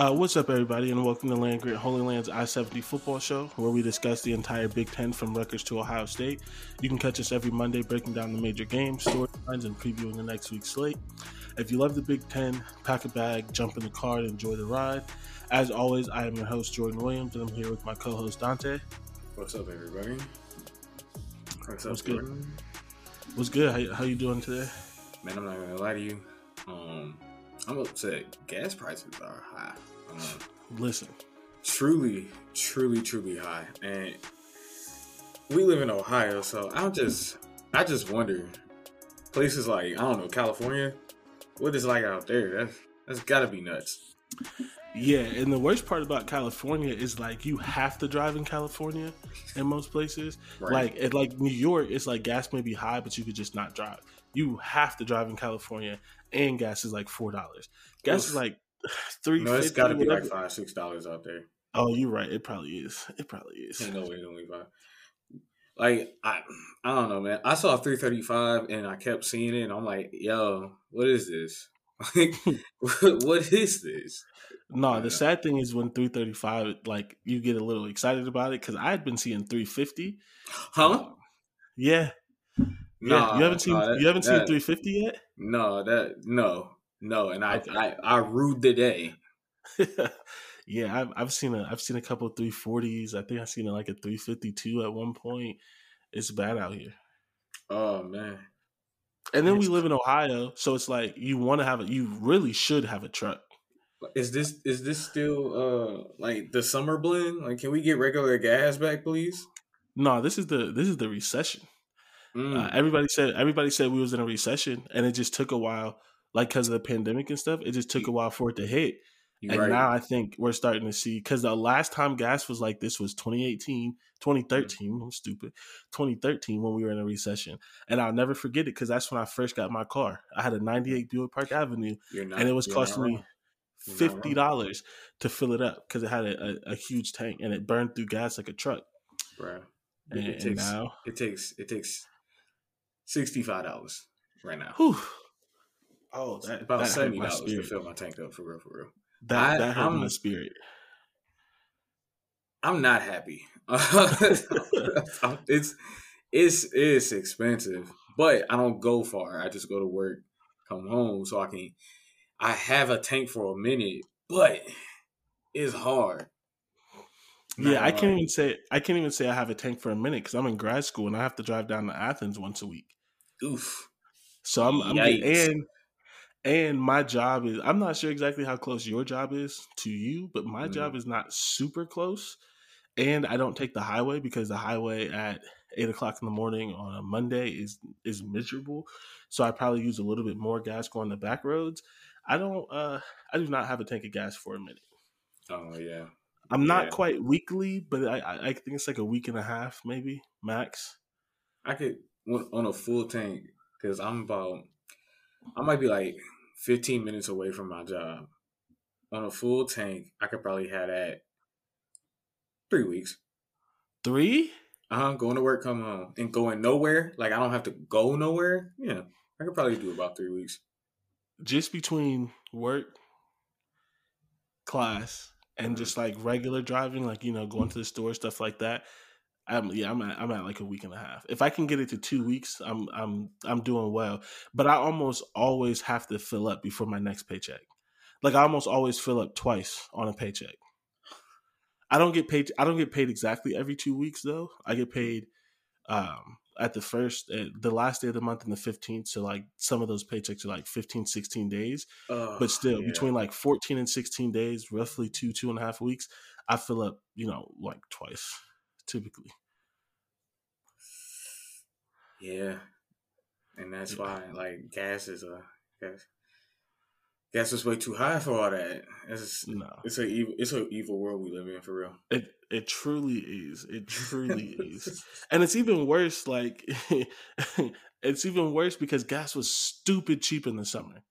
Uh, what's up, everybody, and welcome to Land Grant Holy Land's I 70 football show, where we discuss the entire Big Ten from Rutgers to Ohio State. You can catch us every Monday breaking down the major games, storylines, and previewing the next week's slate. If you love the Big Ten, pack a bag, jump in the car, and enjoy the ride. As always, I am your host, Jordan Williams, and I'm here with my co host, Dante. What's up, everybody? What's up, What's good? Jordan? What's good? How, how you doing today? Man, I'm not gonna lie to you. Um, I'm upset. Gas prices are high. Listen, truly, truly, truly high. And we live in Ohio, so I'm just, I just wonder, places like I don't know, California, what is like out there? That's that's got to be nuts. yeah, and the worst part about California is like you have to drive in California in most places. Right. Like at like New York, it's like gas may be high, but you could just not drive. You have to drive in California, and gas is like four dollars. Gas Oof. is like three. No, it's got to be like five, six dollars out there. Oh, you're right. It probably is. It probably is. Ain't no way, way, five. Like I, I don't know, man. I saw 335 and I kept seeing it, and I'm like, yo, what is this? Like, what, what is this? No, Yeah. the sad thing is when 335, like you get a little excited about it because I had been seeing 350. Huh? Yeah, yeah. Nah, you haven't seen nah, that- you haven't seen 350 yet. No, that no, no, and I, Okay. I, I ruled the day. yeah, I've, I've seen a I've seen a couple of 340s. I think I've seen like a 352 at one point. It's bad out here. Oh man, And then we live in Ohio, so it's like you want to have a you really should have a truck. is this is this still uh like the summer blend? Like, can we get regular gas back, please? No, this is the this is the recession. Mm. Uh, everybody said everybody said we was in a recession, and it just took a while, like because of the pandemic and stuff. It just took a while for it to hit, you and right? now I think we're starting to see because the last time gas was like this was 2018, mm. 2013. I'm stupid, 2013 when we were in a recession, and I'll never forget it because that's when I first got my car. I had a '98 Buick Park Avenue, not, and it was costing me. You're fifty dollars to fill it up because it had a, a, a huge tank and it burned through gas like a truck. Bruh. And, It, takes now, it takes it takes sixty five dollars right now. whew, oh, that, About that seventy dollars to fill my tank up for real, for real. That I- that hurt my I'm- spirit. I'm not happy. it's it's it's expensive, but I don't go far. I just go to work, come home, so I can. I have a tank for a minute, but it's hard. Not Yeah, I can't even say I can't even say I have a tank for a minute because I'm in grad school and I have to drive down to Athens once a week. Oof. So I'm, I'm and and my job is I'm not sure exactly how close your job is to you, but my Mhm. job is not super close. And I don't take the highway because the highway at eight o'clock in the morning on a Monday is is miserable. So I probably use a little bit more gas going the back roads. I don't uh I do not have a tank of gas for a minute. Oh yeah. I'm not Yeah. quite weekly, but I, I think it's like a week and a half, maybe max. I could on on a full tank because I'm about. I might be like 15 minutes away from my job. On a full tank, I could probably have that three weeks. Three? Uh-huh, going to work, come home, and going nowhere. Like I don't have to go nowhere. Yeah, I could probably do about three weeks. Just between work class and just like regular driving, like you know, going to the store, stuff like that. I'm yeah, I'm at I'm at like a week and a half. If I can get it to two weeks, I'm I'm I'm doing well. But I almost always have to fill up before my next paycheck. Like I almost always fill up twice on a paycheck. I don't get paid. I don't get paid exactly every two weeks though. I get paid um, at the first, at the last day of the month and the 15th. So like some of those paychecks are like 15, 16 days, uh, but still yeah. between like 14 and 16 days, roughly two, two and a half weeks, I fill up, you know, like twice typically. Yeah. And that's why like gas is a gas gas is way too high for all that. It's no. it's a evil it's an evil world we live in for real. It it truly is. It truly is. And it's even worse like it's even worse because gas was stupid cheap in the summer.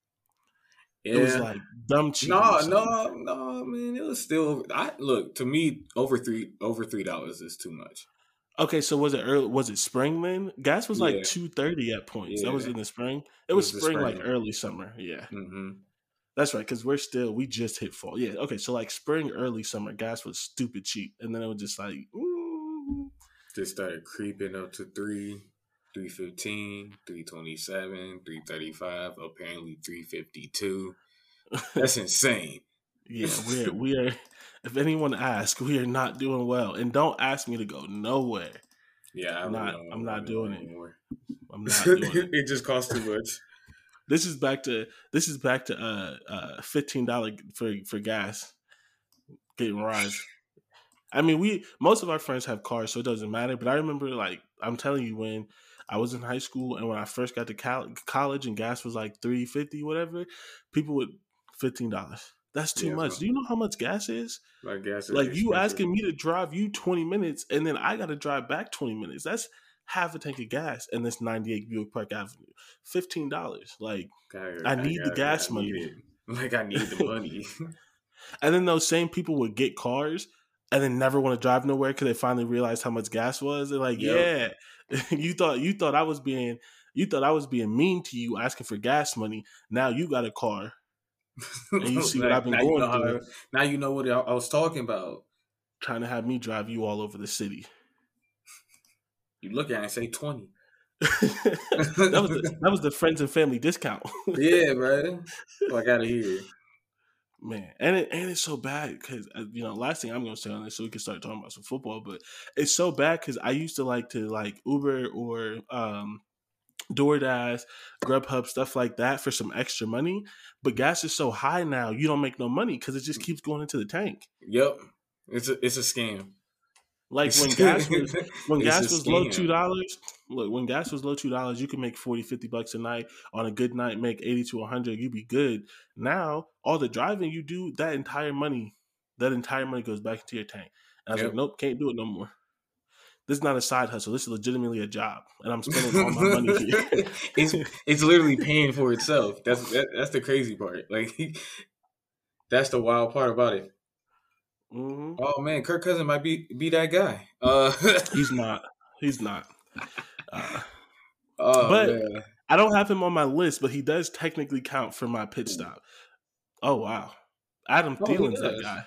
Yeah. It was like dumb cheap. No, no, no, man. It was still. I look to me over three over three dollars is too much. Okay, so was it early? Was it spring then? Gas was like yeah. two thirty at points. Yeah. That was in the spring. It, it was, was spring, spring, like early summer. Yeah, mm-hmm. that's right. Because we're still we just hit fall. Yeah. Okay, so like spring, early summer, gas was stupid cheap, and then it was just like ooh. just started creeping up to three, 315, 327, 335, apparently 352. That's insane. Yeah, we're we are. If anyone asks, we are not doing well, and don't ask me to go nowhere. Yeah, I'm not. I'm not doing it. Anymore. I'm not doing it. it just costs too much. This is back to this is back to uh uh fifteen dollar for for gas getting rise. I mean, we most of our friends have cars, so it doesn't matter. But I remember, like, I'm telling you, when I was in high school and when I first got to college and gas was like three fifty, whatever, people would fifteen dollars. That's too yeah, much. Bro. Do you know how much gas is? Like gas is like expensive. you asking me to drive you twenty minutes and then I got to drive back twenty minutes. That's half a tank of gas in this ninety eight Buick Park Avenue. Fifteen dollars. Like God, I need the gas money. Like I need the money. and then those same people would get cars and then never want to drive nowhere because they finally realized how much gas was. They're like, yep. yeah, you thought you thought I was being you thought I was being mean to you asking for gas money. Now you got a car and you see what I've been going you through. now you know what I, I was talking about. Trying to have me drive you all over the city. You look at it and say twenty. that was the, that was the friends and family discount. yeah, man. Oh, I gotta hear. Man, and it and it's so bad because uh, you know last thing I'm gonna say on this, so we can start talking about some football. But it's so bad because I used to like to like Uber or um DoorDash, Grubhub, stuff like that for some extra money. But gas is so high now, you don't make no money because it just mm. keeps going into the tank. Yep, it's a it's a scam. Like when gas was when gas was low two dollars. Look, when gas was low two dollars, you could make 40, 50 bucks a night. On a good night, make eighty to hundred. You'd be good. Now, all the driving you do, that entire money, that entire money goes back into your tank. And I was yep. like, nope, can't do it no more this is not a side hustle. This is legitimately a job, and I'm spending all my money here. it's it's literally paying for itself. That's that, that's the crazy part. Like that's the wild part about it. Mm-hmm. Oh man, Kirk Cousin might be be that guy. Uh, he's not. He's not. Uh, oh, but man. I don't have him on my list, but he does technically count for my pit stop. Oh wow, Adam oh, Thielen's that guy.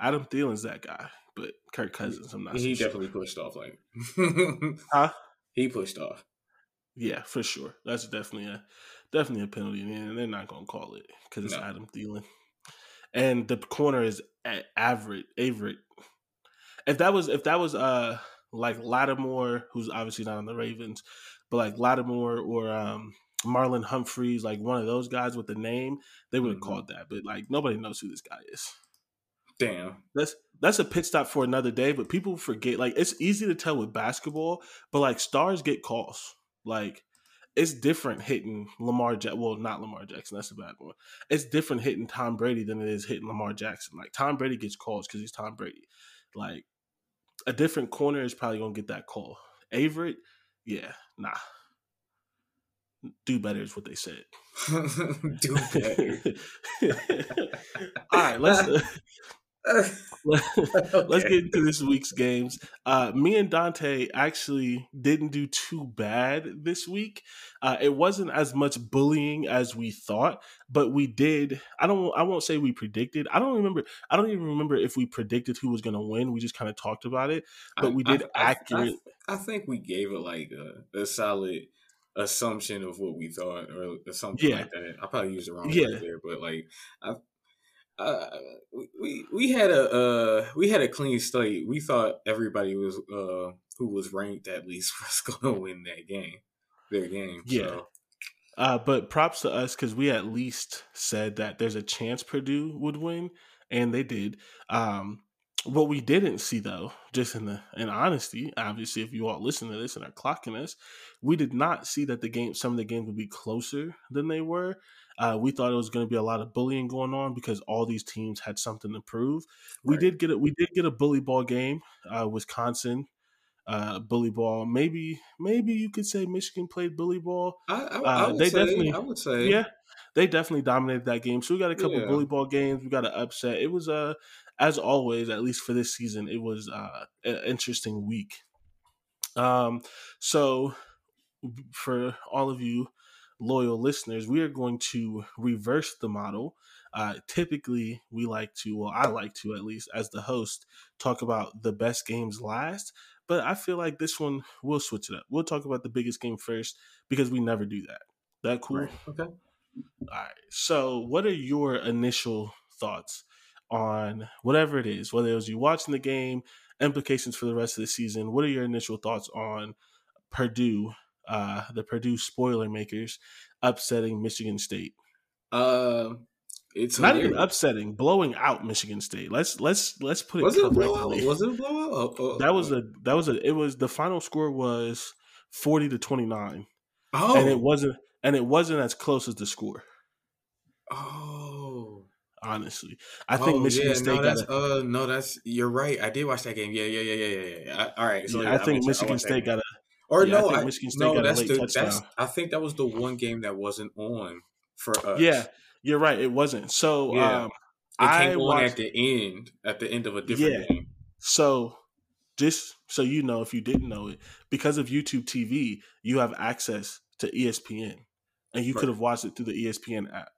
Adam Thielen's that guy but Kirk Cousins, I'm not. He so definitely sure. pushed off. Like, huh? He pushed off. Yeah, for sure. That's definitely a definitely a penalty, and they're not gonna call it because it's no. Adam Thielen, and the corner is at Averett. Averett. If that was if that was uh like Lattimore, who's obviously not on the Ravens, but like Lattimore or um Marlon Humphreys, like one of those guys with the name, they would have mm-hmm. called that. But like nobody knows who this guy is. Damn. That's that's a pit stop for another day, but people forget like it's easy to tell with basketball, but like stars get calls. Like it's different hitting Lamar Jackson. Well, not Lamar Jackson. That's a bad one. It's different hitting Tom Brady than it is hitting Lamar Jackson. Like Tom Brady gets calls because he's Tom Brady. Like a different corner is probably gonna get that call. Averett, yeah, nah. Do better is what they said. Do better. All right, let's. Let's get into this week's games. Uh, me and Dante actually didn't do too bad this week. Uh, it wasn't as much bullying as we thought, but we did. I don't. I won't say we predicted. I don't remember. I don't even remember if we predicted who was going to win. We just kind of talked about it, but we did I, accurate. I, I, think we gave it like a, a, solid assumption of what we thought, or something yeah. like that. I probably used the wrong yeah. word there, but like I uh, we we had a uh, we had a clean slate. We thought everybody was uh, who was ranked at least was going to win that game, their game. Yeah. So. Uh, but props to us because we at least said that there's a chance Purdue would win, and they did. Um, what we didn't see though, just in the in honesty, obviously, if you all listen to this and are clocking us, we did not see that the game, some of the games would be closer than they were. Uh, we thought it was going to be a lot of bullying going on because all these teams had something to prove. Right. We did get it. We did get a bully ball game. Uh, Wisconsin uh, bully ball. Maybe maybe you could say Michigan played bully ball. I, I, I uh, they say, definitely. I would say yeah. They definitely dominated that game. So we got a couple yeah. bully ball games. We got an upset. It was uh as always, at least for this season, it was uh, an interesting week. Um, so for all of you loyal listeners, we are going to reverse the model. Uh, typically, we like to, well, I like to at least, as the host, talk about the best games last. But I feel like this one, we'll switch it up. We'll talk about the biggest game first because we never do that. That cool? Right. Okay. All right. So, what are your initial thoughts on whatever it is, whether it was you watching the game, implications for the rest of the season? What are your initial thoughts on Purdue uh, the Purdue spoiler makers upsetting Michigan State. Uh, it's not hilarious. even upsetting, blowing out Michigan State. Let's let's let's put it. Was it a blowout? Was it a blowout? Oh, oh, that was oh. a that was a. It was the final score was forty to twenty nine. Oh, and it wasn't and it wasn't as close as the score. Oh, honestly. I think oh, Michigan yeah, State. No, that's uh, no, that's you're right. I did watch that game. Yeah, yeah, yeah, yeah, yeah. yeah. all right. So yeah, I think Michigan State got a or yeah, no, I, I no, that's the that's. I think that was the one game that wasn't on for us. Yeah, you're right. It wasn't. So yeah. um, it came I on watched, at the end, at the end of a different yeah. game. So just so you know, if you didn't know it, because of YouTube TV, you have access to ESPN, and you right. could have watched it through the ESPN app.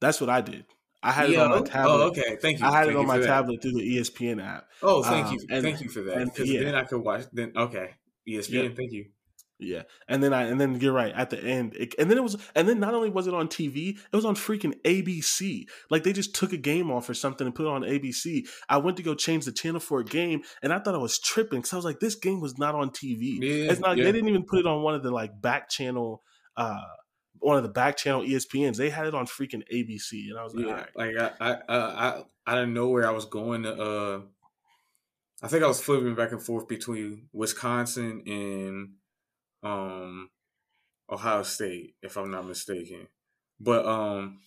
That's what I did. I had it on my oh, tablet. Oh, okay. Thank you. I had thank it on my tablet through the ESPN app. Oh, thank um, you. And, thank you for that. Because yeah. then I could watch. Then okay, ESPN. Yeah. Thank you. Yeah, and then I and then you're right at the end, it, and then it was, and then not only was it on TV, it was on freaking ABC. Like they just took a game off or something and put it on ABC. I went to go change the channel for a game, and I thought I was tripping because I was like, this game was not on TV. Yeah, it's not. Yeah. They didn't even put it on one of the like back channel uh one of the back channel ESPNs. They had it on freaking ABC, and I was like, yeah, like I, I, I, I didn't know where I was going. To, uh, I think I was flipping back and forth between Wisconsin and um, Ohio State, if I'm not mistaken. But um,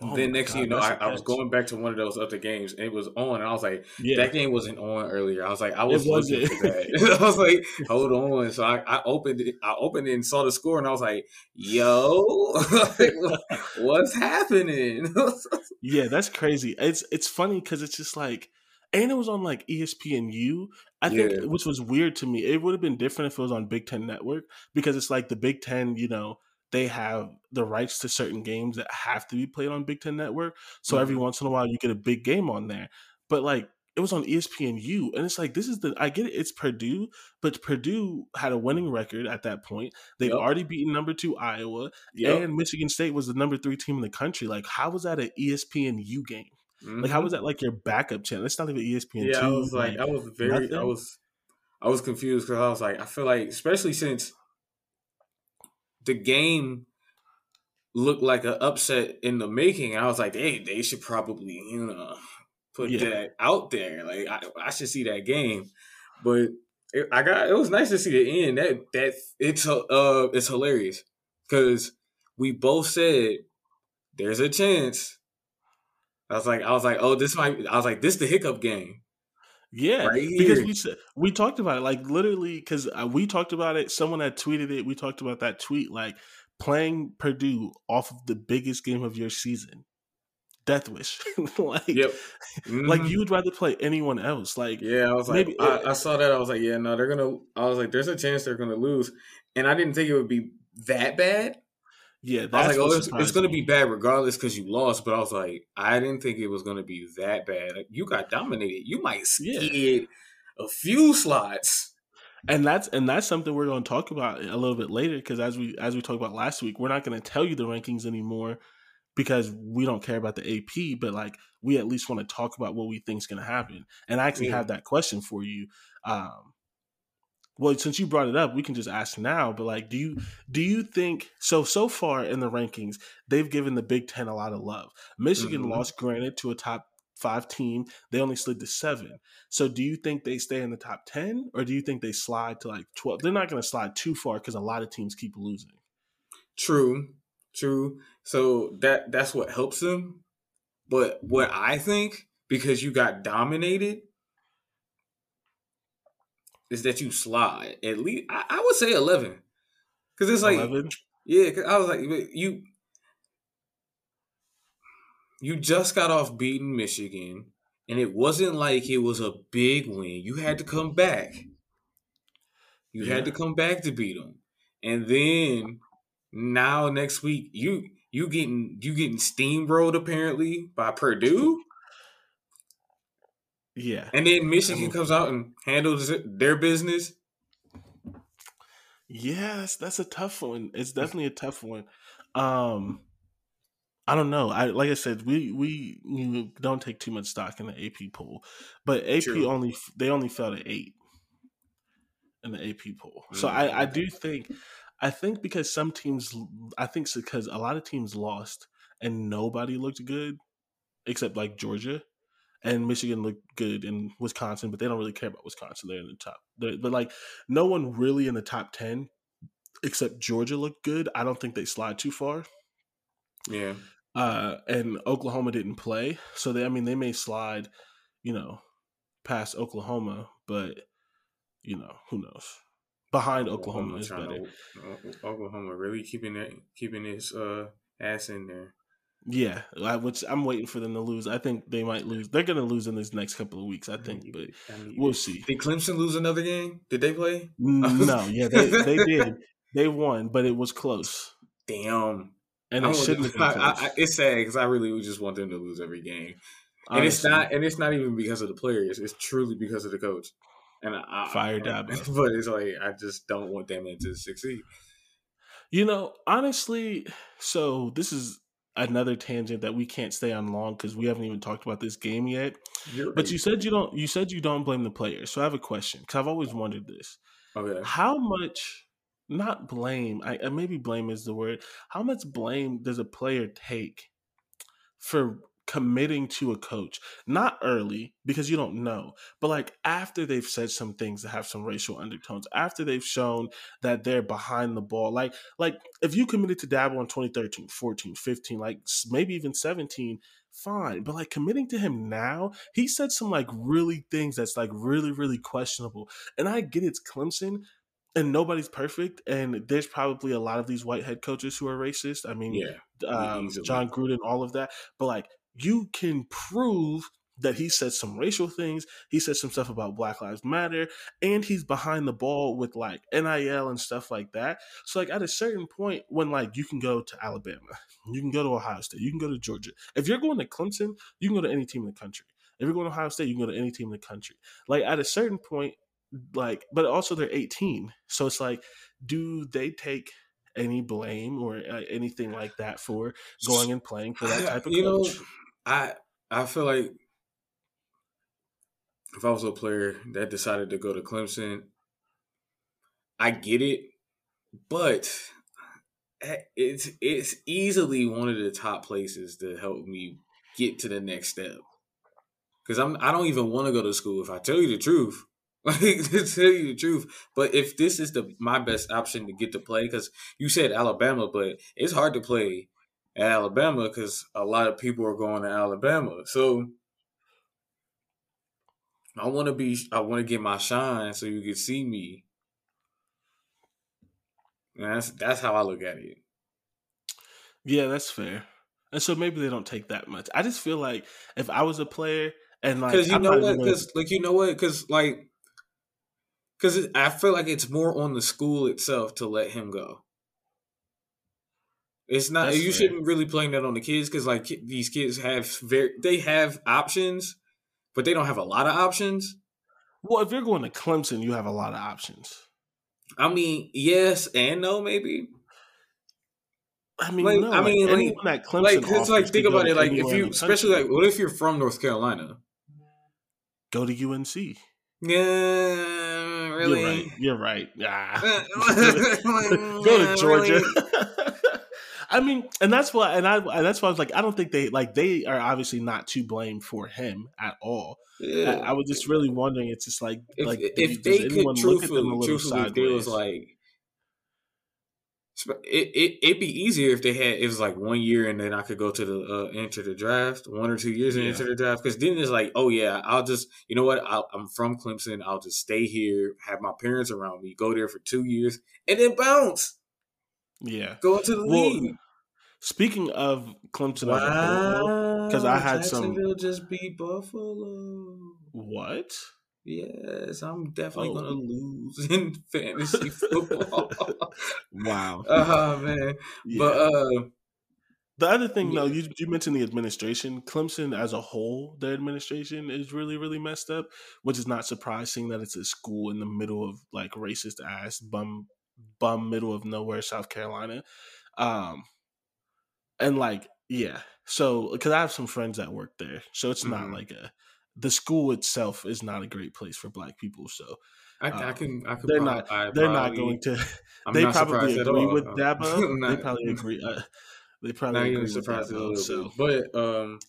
Oh then next thing you know, I, I, was going back to one of those other games and it was on, and I was like, yeah. "That game wasn't on earlier." I was like, "I was looking for that." I was like, "Hold on!" So I, I, opened it, I opened it and saw the score, and I was like, "Yo, what's happening?" yeah, that's crazy. It's it's funny because it's just like, and it was on like ESPNU. I think, yeah. which was weird to me. It would have been different if it was on Big Ten Network because it's like the Big Ten, you know they have the rights to certain games that have to be played on Big Ten Network. So mm-hmm. every once in a while, you get a big game on there. But like it was on ESPNU, and it's like this is the I get it. It's Purdue, but Purdue had a winning record at that point. They've yep. already beaten number two Iowa, yep. and Michigan State was the number three team in the country. Like, how was that an ESPNU game? Mm-hmm. Like, how was mm-hmm. that like your backup channel? It's not even ESPN. Yeah, I was like, like I was very, nothing. I was, I was confused because I was like, I feel like, especially since the game looked like an upset in the making. I was like, hey, they should probably, you know, put yeah. that out there. Like I, I should see that game. But it, I got it was nice to see the end. That that it's uh it's hilarious because we both said there's a chance. I was like, I was like, oh, this might. I was like, this the hiccup game. Yeah, right because we said we talked about it like literally because uh, we talked about it. Someone had tweeted it. We talked about that tweet like playing Purdue off of the biggest game of your season death wish. like, Yep. like Mhm. you would rather play anyone else. Like, Yeah, I was like, Maybe- I, I saw that. I was like, yeah, no, they're gonna. I was like, there's a chance they're gonna lose, and I didn't think it would be that bad. Yeah, I was like, oh, it's, it's gonna be bad regardless because you lost. But I was like, I didn't think it was gonna be that bad. Like, you got dominated. You might Yeah. skid a few slots. and that's and that's something we're going to talk about a little bit later because as we as we talked about last week, we're not going to tell you the rankings anymore because we don't care about the AP, but like we at least want to talk about what we think is going to happen. And I actually Yeah. have that question for you. Um, well, since you brought it up, we can just ask now. But like, do you do you think so? So far in the rankings, they've given the Big Ten a lot of love. Michigan Mhm. lost, granted, to a top five team. They only slid to seven. So, do you think they stay in the top ten, or do you think they slide to like twelve? They're not going to slide too far because a lot of teams keep losing. True, true. So that that's what helps them. But what I think, because you got dominated, is that you slide at least. I, I would say eleven, because it's like Eleven. yeah. 'cause I was like you. You just got off beating Michigan, and it wasn't like it was a big win. You had to come back. You Yeah. had to come back to beat them, and then now next week you you getting you getting steamrolled apparently by Purdue, Yeah. and then Michigan mean- comes out and handles it- their business. Yeah, that's that's a tough one. It's definitely a tough one. Um I don't know. I like I said, we we don't take too much stock in the AP poll, but AP True. only they only fell to eight in the AP poll. So Mm, I I do think I think because some teams I think because a lot of teams lost and nobody looked good except like Georgia and Michigan looked good in Wisconsin, but they don't really care about Wisconsin. They're in the top, They're, but like no one really in the top ten except Georgia looked good. I don't think they slide too far. Yeah, Uh, and Oklahoma didn't play, so they I mean they may slide, you know, past Oklahoma, but you know who knows. Behind Oklahoma, is better. to- Oklahoma really keeping it keeping his uh, ass in there. Yeah, I, which I'm waiting for them to lose. I think they might lose. They're going to lose in these next couple of weeks, I think, but we'll see. Did Clemson lose another game? Did they play? No, yeah, they they did. They won, but it was close, Damn. and it want- shouldn't have been close. I- I- it's sad because I really just want them to lose every game, and it's not. And it's not even because of the players. It's truly because of the coach. And I, I Fire I- Dabo. but it's like I just don't want them to succeed. You know, honestly, so this is another tangent that we can't stay on long because we haven't even talked about this game yet. You're But right. you said you don't. You said you don't blame the players. So I have a question because I've always wondered this: oh, okay. How much, not blame, I maybe blame is the word. How much blame does a player take for committing to a coach? Not early because you don't know, but like after they've said some things that have some racial undertones, after they've shown that they're behind the ball. Like, like if you committed to Dabo in 2013, 14, 15, like maybe even 17, fine. But like committing to him now, he said some like really things that's like really, really questionable. And I get it's Clemson. And nobody's perfect, and there's probably a lot of these white head coaches who are racist. I mean, Yeah. um. Jon Gruden, all of that. But like, you can prove that he said some racial things. He said some stuff about Black Lives Matter, and he's behind the ball with like NIL and stuff like that. So like, at a certain point, when like you can go to Alabama, you can go to Ohio State, you can go to Georgia. If you're going to Clemson, you can go to any team in the country. If you're going to Ohio State, you can go to any team in the country. Like at a certain point, like, but also they're 18, so it's like, do they take any blame or uh, anything like that for going and playing for that type of you know, coach. I I feel like if I was a player that decided to go to Clemson, I get it, but eh, it's it's easily one of the top places to help me get to the next step. Because I'm I don't even want to go to school if I tell you the truth. Like to tell you the truth, but if this is the my best option to get to play, because you said Alabama, but it's hard to play at Alabama because a lot of people are going to Alabama. So I want to be, I want to get my shine so you can see me. And that's that's how I look at it. Yeah, that's fair. and so maybe they don't take that much. I just feel like if I was a player and like Because you know what? Because like you know what? Because like, because I feel like it's more on the school itself to let him go. It's not. That's you fair. shouldn't really blame that on the kids because like these kids have very they have options, but they don't have a lot of options. well, if you're going to Clemson, you have a lot of options. I mean, yes and no, maybe. I mean, Like, no, I mean, like, like- Clemson Like, it's like think about it. Like, if you, especially like, what if you're from North Carolina? go to UNC. Yeah, really. You're right. You're right. Ah. Go to Georgia. I mean, and that's why, and I, and that's why I was like, I don't think they like they are obviously not to blame for him at all. Yeah. I was just really wondering. It's just like, if, like, if does they could look at them a truthfully, truthfully, there was like, it, it it'd be easier if they had it was like one year and then I could go to the uh, enter the draft, one or two years and Yeah. enter the draft. Because then it's like, oh yeah, I'll just you know what, I'll, I'm from Clemson, I'll just stay here, have my parents around me, go there for two years, and then bounce, yeah. go to the Well, league. Speaking of Clemson because Wow, I had some- just beat Buffalo. what? Yes, I'm definitely Oh. gonna lose in fantasy football. Wow. oh man. Yeah. But uh the other thing, though, you you mentioned the administration. Clemson as a whole, their administration is really really messed up, which is not surprising that it's a school in the middle of like racist ass bum bum middle of nowhere, South Carolina. Um, and like yeah, so because I have some friends that work there, so it's not Mhm. like a the school itself is not a great place for Black people. So I, I Um, can I can they're not I they're not going to. I'm they not probably agree with Dabo. not- they probably agree. Uh, they probably Not agree even with surprised a little So bit. But um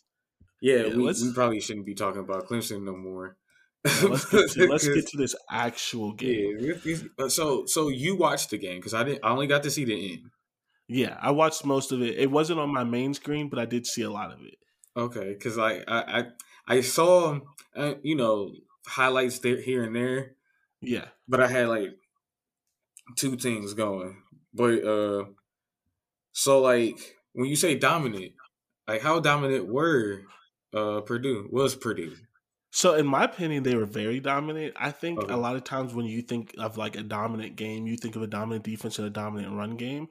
yeah, Yeah, we, we probably shouldn't be talking about Clemson no more. Let's get to, let's get to this actual game. yeah, uh, so so you watched the game because I didn't. I only got to see the end. Yeah, I watched most of it. It wasn't on my main screen, but I did see a lot of it. Okay, because like I, I I saw uh, you know highlights there here and there, Yeah. but I had like two things going. But uh, so like when you say dominant, like how dominant were uh Purdue was Purdue? So in my opinion, they were very dominant. I think Okay. a lot of times when you think of like a dominant game, you think of a dominant defense and a dominant run game.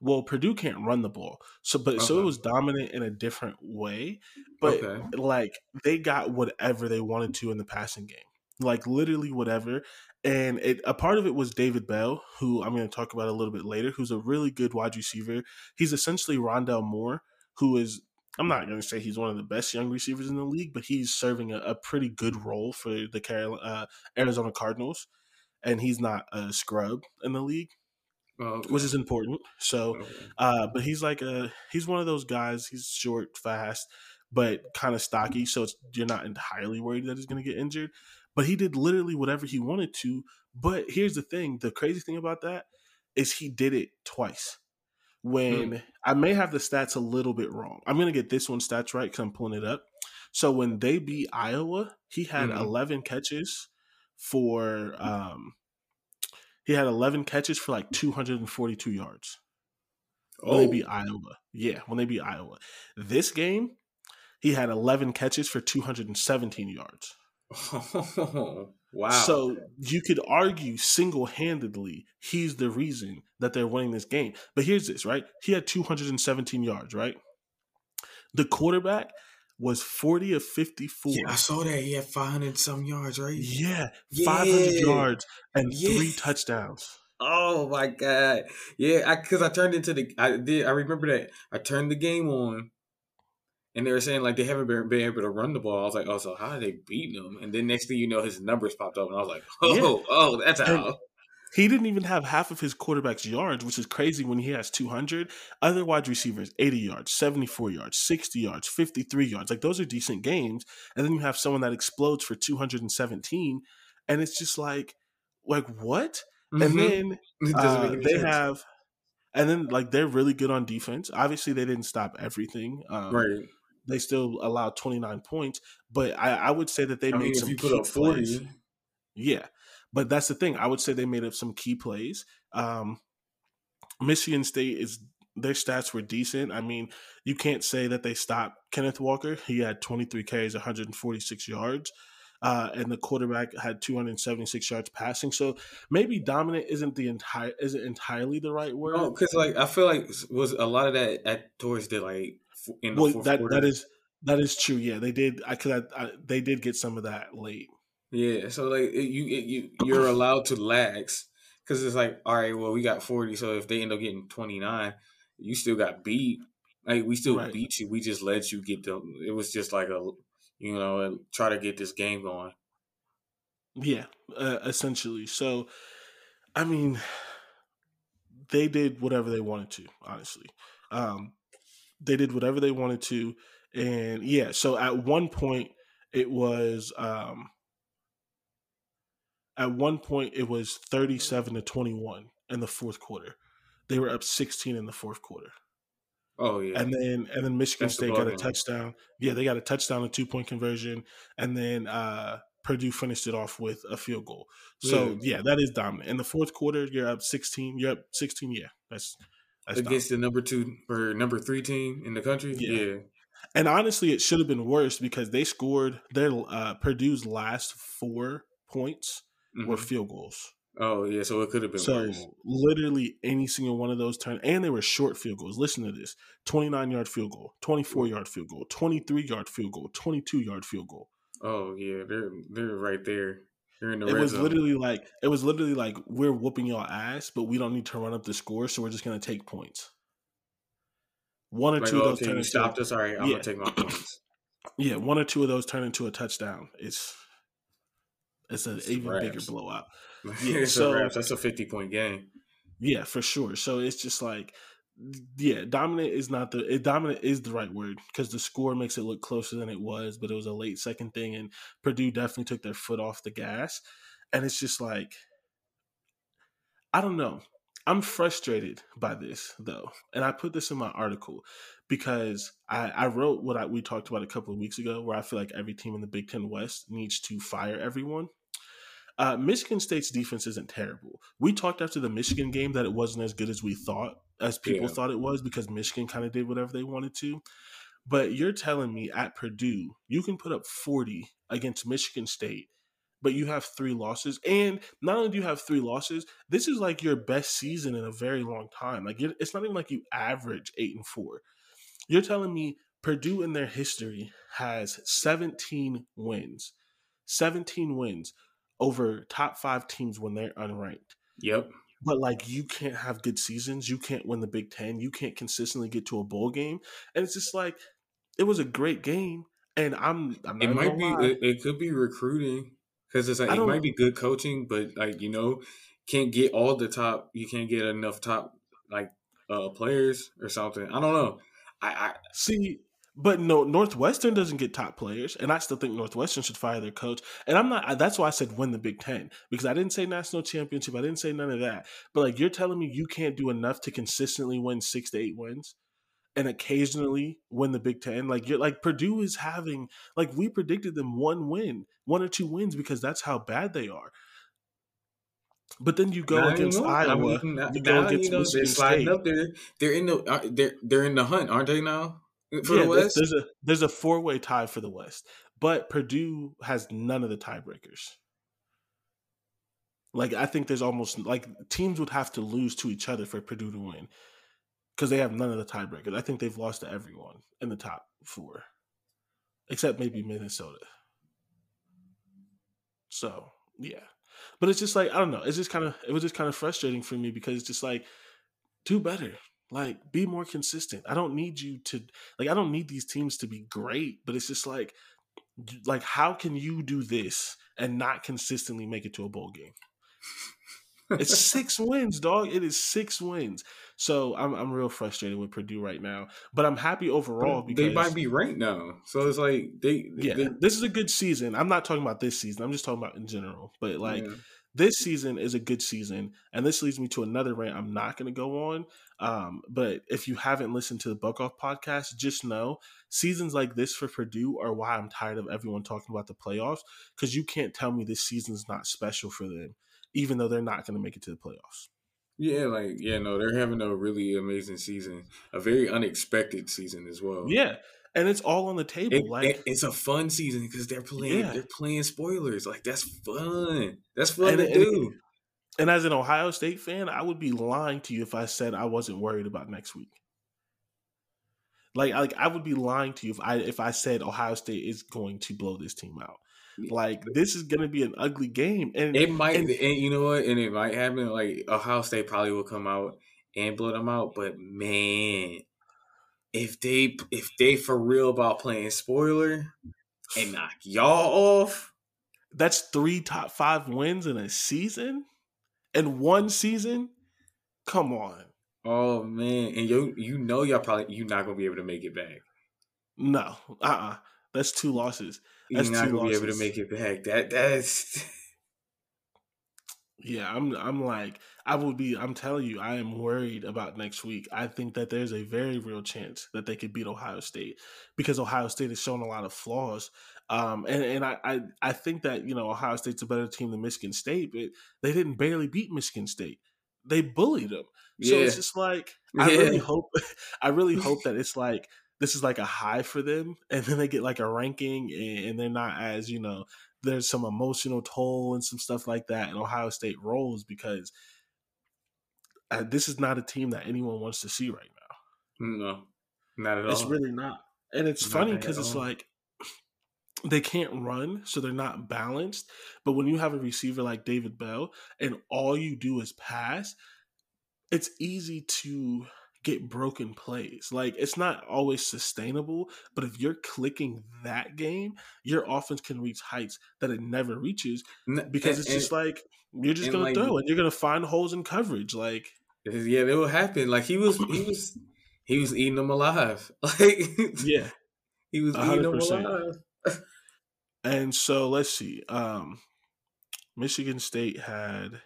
Well, Purdue can't run the ball. So but so it was dominant in a different way. But Okay. like they got whatever they wanted to in the passing game. Like literally whatever. And it, a part of it was David Bell, who I'm going to talk about a little bit later, who's a really good wide receiver. He's essentially Rondale Moore, who is I'm not going to say he's one of the best young receivers in the league, but he's serving a, a pretty good role for the Carol, uh, Arizona Cardinals, and he's not a scrub in the league, Oh, which is important. So, okay. uh, but he's like a he's one of those guys. He's short, fast, but kind of stocky. So it's, you're not entirely worried that he's going to get injured. But he did literally whatever he wanted to. But here's the thing: the crazy thing about that is he did it twice. When I may have the stats a little bit wrong, I'm going to get this one stats right because I'm pulling it up. So when they beat Iowa, he had Mhm. 11 catches for um he had 11 catches for like 242 yards when oh, they beat Iowa. Yeah, when they beat Iowa. This game, he had 11 catches for 217 yards. wow. So you could argue single handedly he's the reason that they're winning this game. But here's this, right? He had 217 yards, right? The quarterback was 40 of 54. yeah, I saw that he had 500 some yards, right? Yeah, Yeah. 500 yards and three touchdowns. Oh my god! Yeah, I because I turned into the I did I remember that I turned the game on, and they were saying like they haven't been, been able to run the ball. I was like, oh, so how are they beating them? And then next thing you know, his numbers popped up, and I was like, oh, Yeah. oh, that's how. And- He didn't even have half of his quarterback's yards, which is crazy when he has 200. Other wide receivers, 80 yards, 74 yards, 60 yards, 53 yards. Like those are decent games. And then you have someone that explodes for 217. And it's just like, like what? And Mhm. then uh, they sense. have, and then like they're really good on defense. Obviously, they didn't stop everything. Um, right. They still allowed 29 points. But I, I would say that they I made mean, some if you put key up forty, plays. Yeah. But that's the thing. I would say they made up some key plays. Um, Michigan State is their stats were decent. I mean, you can't say that they stopped Kenneth Walker. He had 23 carries, 146 yards. Uh, and the quarterback had 276 yards passing. So maybe dominant isn't the entire isn't entirely the right word. No, because like I feel like was a lot of that at towards the like in the well, fourth that quarter. that is that is true. Yeah, they did. I could. I, I, they did get some of that late. Yeah, so like it, you it, you you're allowed to lax because it's like all right, well we got forty, so if they end up getting twenty nine, you still got beat. Like we still Right. beat you. We just let you get them. It was just like a you know try to get this game going. Yeah, uh, essentially. So, I mean, they did whatever they wanted to. Honestly, um, they did whatever they wanted to, and yeah. So at one point, it was um, at one point it was thirty-seven to twenty-one in the fourth quarter. They were up sixteen in the fourth quarter. Oh yeah, and then and then Michigan That's the State got a touchdown. Yeah, they got a touchdown, a two point conversion, and then uh, Purdue finished it off with a field goal. So yeah. that is dominant. In the fourth quarter, you're up sixteen. You're up sixteen. Yeah, that's. Against the number two or number three team in the country. Yeah. Yeah, And honestly, it should have been worse because they scored their uh, Purdue's last four points were Mhm. field goals. Oh yeah, so it could have been So worse. literally any single one of those turn and they were short field goals. Listen to this: twenty nine yard field goal, twenty four yard field goal, twenty three yard field goal, twenty two yard field goal. Oh yeah, they're they're right there. They're in the it was zone. literally like it was literally like we're whooping y'all ass, but we don't need to run up the score, so we're just gonna take points. One or like, two of oh, those okay, turn you stopped us. Right, I'm Yeah. gonna take my points. yeah, one or two of those turn into a touchdown. It's it's an It's even bigger blowout. Yeah, so-. That's a 50 point game. Yeah, for sure. So it's just like, yeah, dominant is not the it, dominant is the right word because the score makes it look closer than it was, but it was a late second thing, and Purdue definitely took their foot off the gas, and it's just like, I don't know. I'm frustrated by this though, and I put this in my article because I, I wrote what I, we talked about a couple of weeks ago, where I feel like every team in the Big Ten West needs to fire everyone. Uh, Michigan State's defense isn't terrible. We talked after the Michigan game that it wasn't as good as we thought, as people Yeah. thought it was, because Michigan kind of did whatever they wanted to. But you're telling me at Purdue, you can put up 40 against Michigan State, but you have three losses. And not only do you have three losses, this is like your best season in a very long time. Like you're- it's not even like you average eight and four. You're telling me Purdue in their history has 17 wins, 17 wins over top five teams when they're unranked. Yep. But like you can't have good seasons, you can't win the Big Ten, you can't consistently get to a bowl game, and it's just like it was a great game, and I'm I'm not It might be. It, it could be recruiting because it's like I it might be good coaching, but like you know, can't get all the top. You can't get enough top like uh players or something. I don't know. I, I See, but no, Northwestern doesn't get top players, and I still think Northwestern should fire their coach. And I'm not. That's why I said win the Big Ten because I didn't say national championship. I didn't say none of that. But like you're telling me you can't do enough to consistently win six to eight wins, and occasionally win the Big Ten. Like you're like Purdue is having like we predicted them one win, one or two wins because that's how bad they are. But then you go now you against know. I Iowa. mean, now, you go now, against you know, Michigan they're State. up there. They're in the uh, they're they're in the hunt, aren't they now? For yeah, the there's, West. there's a there's a four way tie for the West, but Purdue has none of the tiebreakers. Like I think there's almost like teams would have to lose to each other for Purdue to win because they have none of the tiebreakers. I think they've lost to everyone in the top four, except maybe Minnesota. So yeah, but it's just like I don't know. It's just kind of it was just kind of frustrating for me because it's just like do better. Like be more consistent. I don't need you to like I don't need these teams to be great, but it's just like like how can you do this and not consistently make it to a bowl game? It's six wins, dog. It is six wins. So I'm I'm real frustrated with Purdue right now, but I'm happy overall because they might be ranked now, so it's like they yeah, they, this is a good season. I'm not talking about this season. I'm just talking about in general. But like yeah. This season is a good season, and this leads me to another rant I'm not going to go on. Um, but if you haven't listened to the Buck Off podcast, just know seasons like this for Purdue are why I'm tired of everyone talking about the playoffs because you can't tell me this season's not special for them, even though they're not going to make it to the playoffs. Yeah, like yeah, no, they're having a really amazing season, a very unexpected season as well. Yeah, and it's all on the table. It, like it, it's a fun season because they're playing Yeah. they're playing spoilers. Like that's fun. That's fun And- to and- do. And as an Ohio State fan, I would be lying to you if I said I wasn't worried about next week. Like, like I would be lying to you if I if I said Ohio State is going to blow this team out. Like this is going to be an ugly game, and It might, and- and, you know what, and it might happen. Like Ohio State probably will come out and blow them out, but man, if they if they for real about playing spoiler and knock y'all off, that's three top five wins in a season, in one season. Come on, oh man, and you you know y'all probably you're not gonna be able to make it back. no, uh, uh that's two losses. You're That's not two gonna be able to losses. make it back. That that's Yeah, I'm I'm like I would be I'm telling you I am worried about next week. I think that there's a very real chance that they could beat Ohio State because Ohio State has shown a lot of flaws. Um and and I I, I think that, you know, Ohio State's a better team than Michigan State, but they didn't barely beat Michigan State. They bullied them. So yeah. it's just like I really hope I really hope that it's like this is like a high for them and then they get like a ranking and, and they're not as, you know, there's some emotional toll and some stuff like that and Ohio State rolls because uh, this is not a team that anyone wants to see right now. no, not at all. It's really not. And it's Not funny because it's all. like they can't run, so they're not balanced. But when you have a receiver like David Bell and all you do is pass, it's easy to get broken plays. Like it's not always sustainable, but if you're clicking that game, your offense can reach heights that it never reaches because and- it's just like you're just gonna like, throw and you're gonna find holes in coverage. Like yeah, it will happen. Like he was, he was, he was eating them alive. Like yeah. he was A eating hundred them alive. And so let's see. Um Michigan State had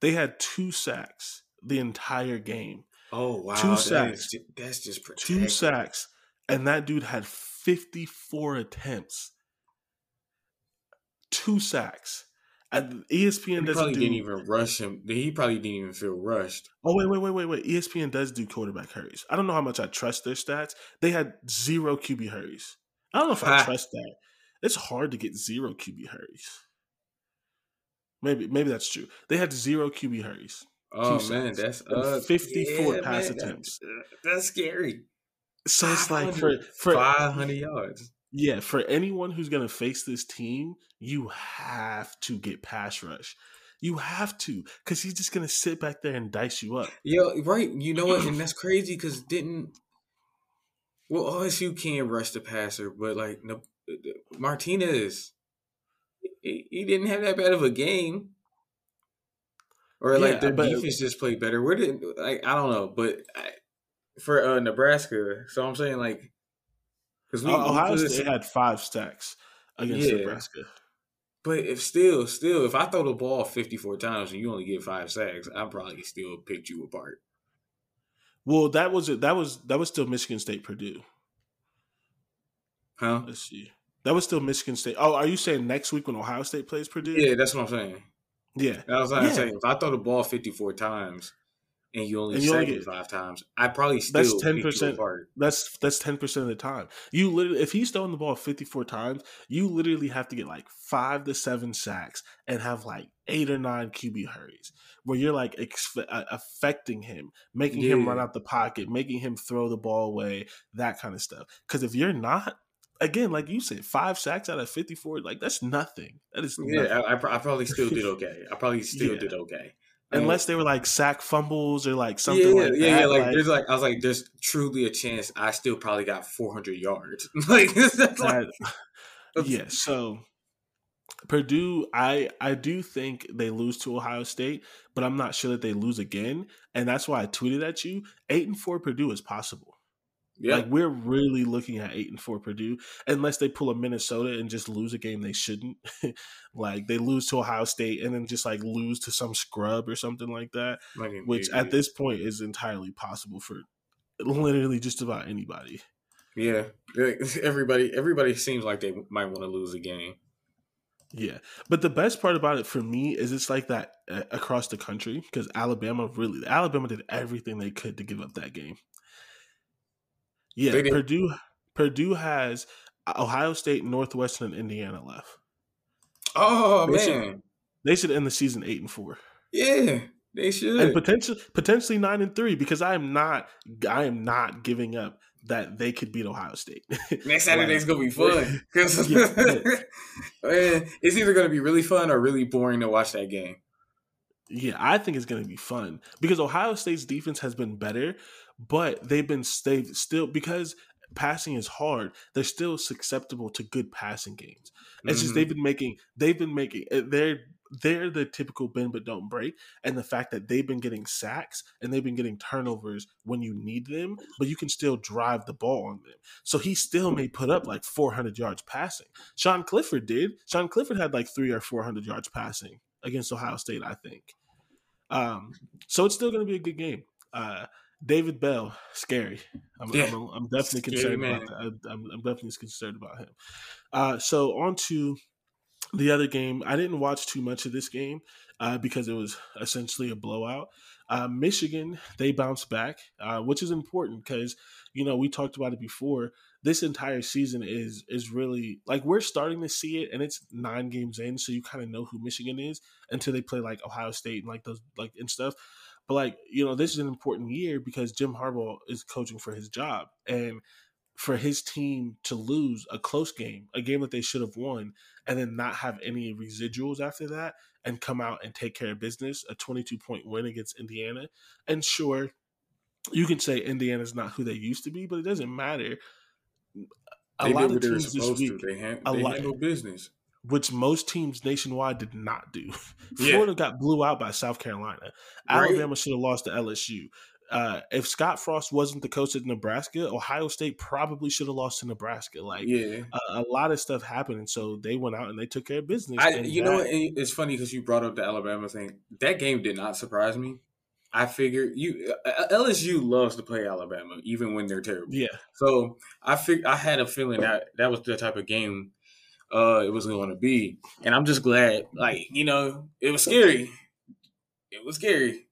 they had two sacks the entire game. Oh wow, Two that sacks. that's just Two sacks. And that dude had 54 attempts. Two sacks. E ESPN He doesn't probably do didn't even rush him. He probably didn't even feel rushed. Oh wait, wait, wait, wait, wait. ESPN does do quarterback hurries. I don't know how much I trust their stats. They had zero QB hurries. I don't know if I trust that. It's hard to get zero QB hurries. Maybe, maybe that's true. They had zero QB hurries. Oh man, that's uh, 54 yeah, pass man, attempts. That's, that's scary. So it's like for for 500 yards. Yeah for anyone who's gonna face this team, you have to get pass rush. You have to because he's just gonna sit back there and dice you up. Yo, right? You know what? And that's crazy because didn't well OSU can rush the passer, but like no, Martinez, he, he didn't have that bad of a game, or like Yeah, their but- defense just played better. Where did like I don't know, but I, for uh, Nebraska, so I'm saying like because Ohio State had five stacks against Yeah. Nebraska. But if still, still, if I throw the ball 54 times and you only get five sacks, I probably still picked you apart. Well, that was it. That was that was still Michigan State Purdue. Huh? Let's see. That was still Michigan State. Oh, are you saying next week when Ohio State plays Purdue? Yeah, that's what I'm saying. Yeah. I was like, Yeah. saying, if I throw the ball 54 times and you only And you sack only it get- five times, I probably still That's 10%. apart. That's that's ten percent of the time. You literally, if he's throwing the ball fifty four times, you literally have to get like five to seven sacks and have like eight or nine QB hurries, where you're like ex- uh, affecting him, making him run out the pocket, making him throw the ball away, that kind of stuff. Because if you're not, again, like you said, five sacks out of fifty four, like that's nothing. That is nothing. Yeah, I, I, I probably still did okay. I probably still Yeah. did okay. Unless they were like sack fumbles or like something yeah, like yeah, that. yeah. Like, like- there's like I was like, there's truly a chance I still probably got 400 yards. like, that's like yeah so purdue i i do think they lose to ohio state but i'm not sure that they lose again and that's why i tweeted at you eight and four purdue is possible yeah, like we're really looking at eight and four purdue unless they pull a minnesota and just lose a game they shouldn't. Like they lose to ohio state and then just like lose to some scrub or something like that like which at this point is entirely possible for literally just about anybody. Yeah, everybody everybody seems like they might want to lose a game. Yeah, but the best part about it for me is it's like that uh, across the country because Alabama really Alabama did everything they could to give up that game. Yeah, Purdue Purdue has uh, Ohio State, Northwestern, and Indiana left. Oh they man, should, they should end the season eight and four. Yeah, they should, and potentially potentially nine and three because I am not I am not giving up that they could beat Ohio State. Next Saturday's gonna be fun because yeah, it's either gonna be really fun or really boring to watch that game. Yeah, I think it's gonna be fun because Ohio State's defense has been better, but they've been they've still because passing is hard. They're still susceptible to good passing games. It's mm-hmm. just they've been making they've been making eh, they're they're the typical bend but don't break. And the fact that they've been getting sacks and they've been getting turnovers when you need them, but you can still drive the ball on them. So he still may put up like 400 yards passing. Sean Clifford did. Sean Clifford had like three or 400 yards passing against Ohio State, I think. Um, so it's still going to be a good game. Uh, David Bell, scary. I'm, yeah. I'm, I'm definitely concerned man. about that. I'm, I'm, definitely concerned about him. Uh, so on to the other game, I didn't watch too much of this game uh, because it was essentially a blowout. Uh, Michigan, they bounced back, uh, which is important because you know we talked about it before. This entire season is is really like we're starting to see it, and it's nine games in, so you kind of know who Michigan is until they play like Ohio State and like those like and stuff. But like you know, this is an important year because Jim Harbaugh is coaching for his job, and for his team to lose a close game, a game that they should have won, and then not have any residuals after that and come out and take care of business, a 22 point win against Indiana. And sure, you can say Indiana's not who they used to be, but it doesn't matter. A they lot of teams this week, to. They, hand, they lot, handle business. Which most teams nationwide did not do. Florida got blew out by South Carolina. Right. Alabama should have lost to LSU uh, if Scott Frost wasn't the coach at Nebraska, Ohio State probably should have lost to Nebraska. Like, yeah, a, a, lot of stuff happened, and so they went out and they took care of business. I, you that, know, what? it's funny because you brought up the Alabama thing. That game did not surprise me. I figured you uh, LSU loves to play Alabama even when they're terrible. Yeah. So I fig- I had a feeling that that was the type of game uh, it was going to be, and I'm just glad. Like you know, it was scary. It was scary.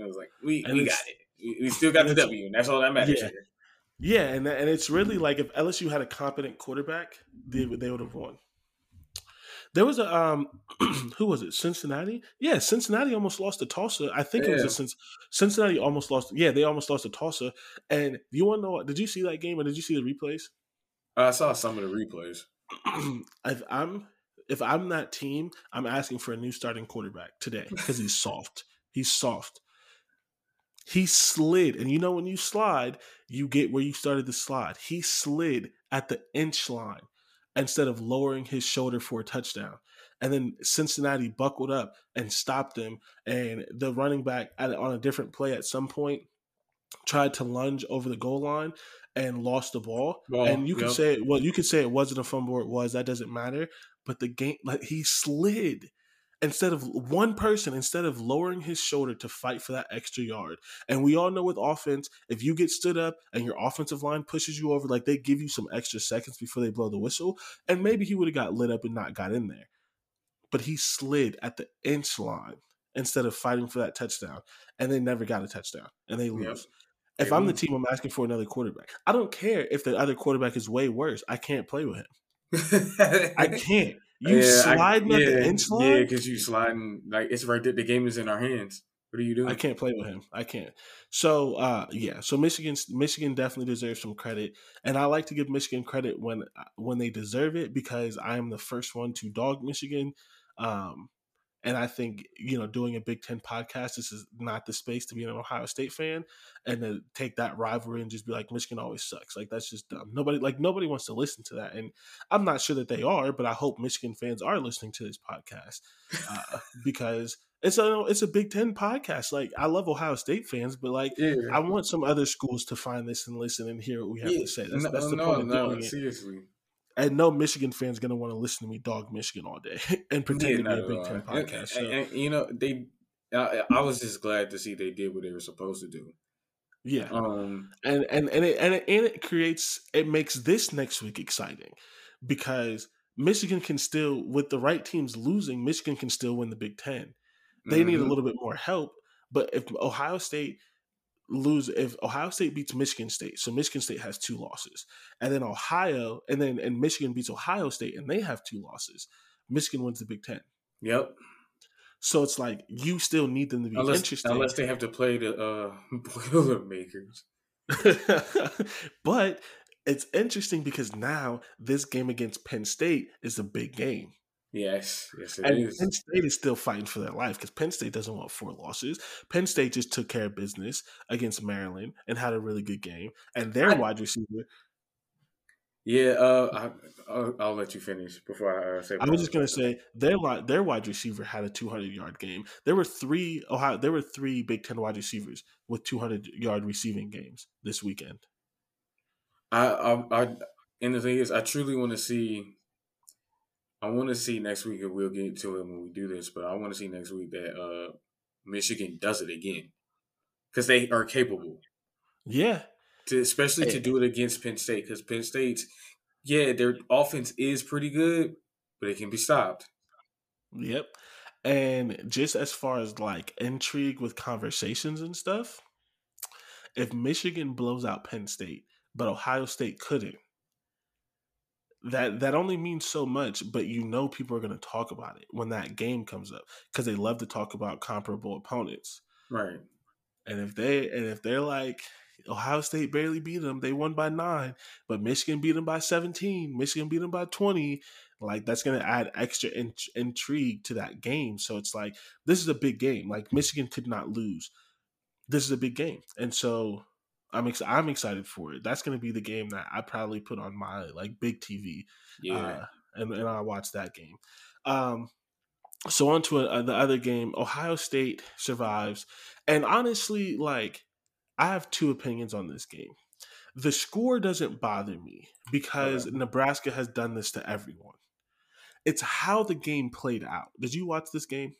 I was like, we we got it we still got the W, and that's all that matters. Yeah, yeah and and it's really like if LSU had a competent quarterback, they they would have won. There was a um, who was it? Cincinnati. Yeah, Cincinnati almost lost to Tulsa. I think yeah. it was a Cincinnati almost lost. Yeah, they almost lost to Tulsa. And you want to know? Did you see that game? And did you see the replays? I saw some of the replays. if I'm if I'm that team, I'm asking for a new starting quarterback today because he's soft. He's soft. He slid, and you know when you slide, you get where you started to slide. He slid at the inch line instead of lowering his shoulder for a touchdown. And then Cincinnati buckled up and stopped him. And the running back at, on a different play at some point tried to lunge over the goal line and lost the ball. Well, and you yep. can say, well, you could say it wasn't a fumble, or it was. That doesn't matter. But the game, like he slid instead of one person instead of lowering his shoulder to fight for that extra yard and we all know with offense if you get stood up and your offensive line pushes you over like they give you some extra seconds before they blow the whistle and maybe he would have got lit up and not got in there but he slid at the inch line instead of fighting for that touchdown and they never got a touchdown and they lose yep. If i'm the team i'm asking for another quarterback i don't care if the other quarterback is way worse i can't play with him i can't you yeah, sliding I, yeah, at the inch line? Yeah, because you sliding like it's right there. The game is in our hands. What are you doing? I can't play with him. I can't. So uh, yeah, so Michigan Michigan definitely deserves some credit, and I like to give Michigan credit when when they deserve it because I am the first one to dog Michigan. Um, and I think, you know, doing a Big Ten podcast, this is not the space to be an Ohio State fan and to take that rivalry and just be like, Michigan always sucks. Like, that's just dumb. Nobody, like, nobody wants to listen to that. And I'm not sure that they are, but I hope Michigan fans are listening to this podcast uh, because it's a it's a Big Ten podcast. Like I love Ohio State fans, but like yeah. I want some other schools to find this and listen and hear what we have yeah. to say. That's, no, that's the no, point of no, doing seriously. it and no Michigan fan's gonna want to listen to me dog Michigan all day and pretend yeah, to be a Big Ten podcast. And, so. and, and, you know, they, I, I, was just glad to see they did what they were supposed to do. Yeah, um, and and and it, and it, and it creates it makes this next week exciting because Michigan can still, with the right teams losing, Michigan can still win the Big Ten. They mm-hmm. need a mm-hmm. little bit more help. But if Ohio State lose, if Ohio State beats Michigan State, so Michigan State has two losses, and then Ohio, and then and Michigan beats Ohio State, and they have two losses, Michigan wins the Big Ten. Yep. So it's like you still need them to be unless, interesting, unless they have to play the uh, Boilermakers. but it's interesting because now this game against Penn State is a big game. Yes, yes, it and is. Penn State is still fighting for their life because Penn State doesn't want four losses. Penn State just took care of business against Maryland and had a really good game. And their I, wide receiver. Yeah, uh, I, will I'll let you finish before I uh, say. I was just gonna say their their wide receiver had a 200 yard game. There were three Ohio. There were three Big Ten wide receivers with 200 yard receiving games this weekend. I, I, I and the thing is, I truly want to see I want to see next week, and we'll get to it when we do this, but I want to see next week that uh, Michigan does it again because they are capable. Yeah, to, especially to do it against Penn State because Penn State's yeah, their offense is pretty good, but it can be stopped. Yep. And just as far as like intrigue with conversations and stuff, if Michigan blows out Penn State, but Ohio State couldn't, that that only means so much but you know people are going to talk about it when that game comes up because they love to talk about comparable opponents. Right. And if they and if they're like ohio state barely beat them they won by nine but michigan beat them by 17 michigan beat them by 20 like that's going to add extra in- intrigue to that game. So it's like this is a big game. Like michigan could not lose. This is a big game. And so I'm ex- I'm excited for it. That's going to be the game that I probably put on my like big TV, yeah, uh, and and I watch that game. Um, so on to a, uh, the other game, Ohio State survives, and honestly, like I have two opinions on this game. The score doesn't bother me because okay. Nebraska has done this to everyone. It's how the game played out. Did you watch this game?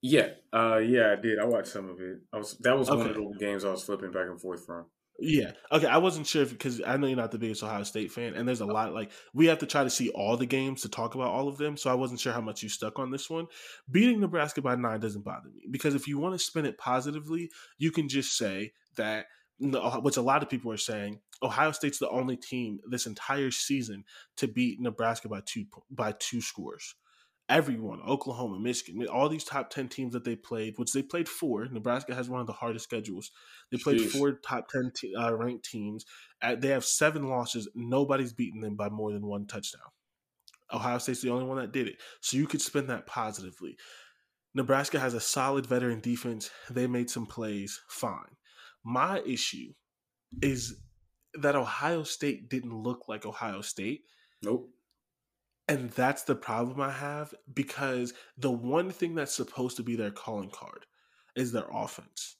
Yeah, uh, yeah, I did. I watched some of it. I was that was okay. one of the games I was flipping back and forth from. Yeah. Okay. I wasn't sure because I know you're not the biggest Ohio State fan, and there's a lot like we have to try to see all the games to talk about all of them. So I wasn't sure how much you stuck on this one. Beating Nebraska by nine doesn't bother me because if you want to spin it positively, you can just say that, oh, which a lot of people are saying, Ohio State's the only team this entire season to beat Nebraska by two by two scores everyone, Oklahoma, Michigan, all these top 10 teams that they played, which they played four. Nebraska has one of the hardest schedules. They played Jeez. four top 10 te- uh, ranked teams. they have seven losses. Nobody's beaten them by more than one touchdown. Ohio State's the only one that did it. So you could spin that positively. Nebraska has a solid veteran defense. They made some plays, fine. My issue is that Ohio State didn't look like Ohio State. Nope. And that's the problem I have because the one thing that's supposed to be their calling card is their offense.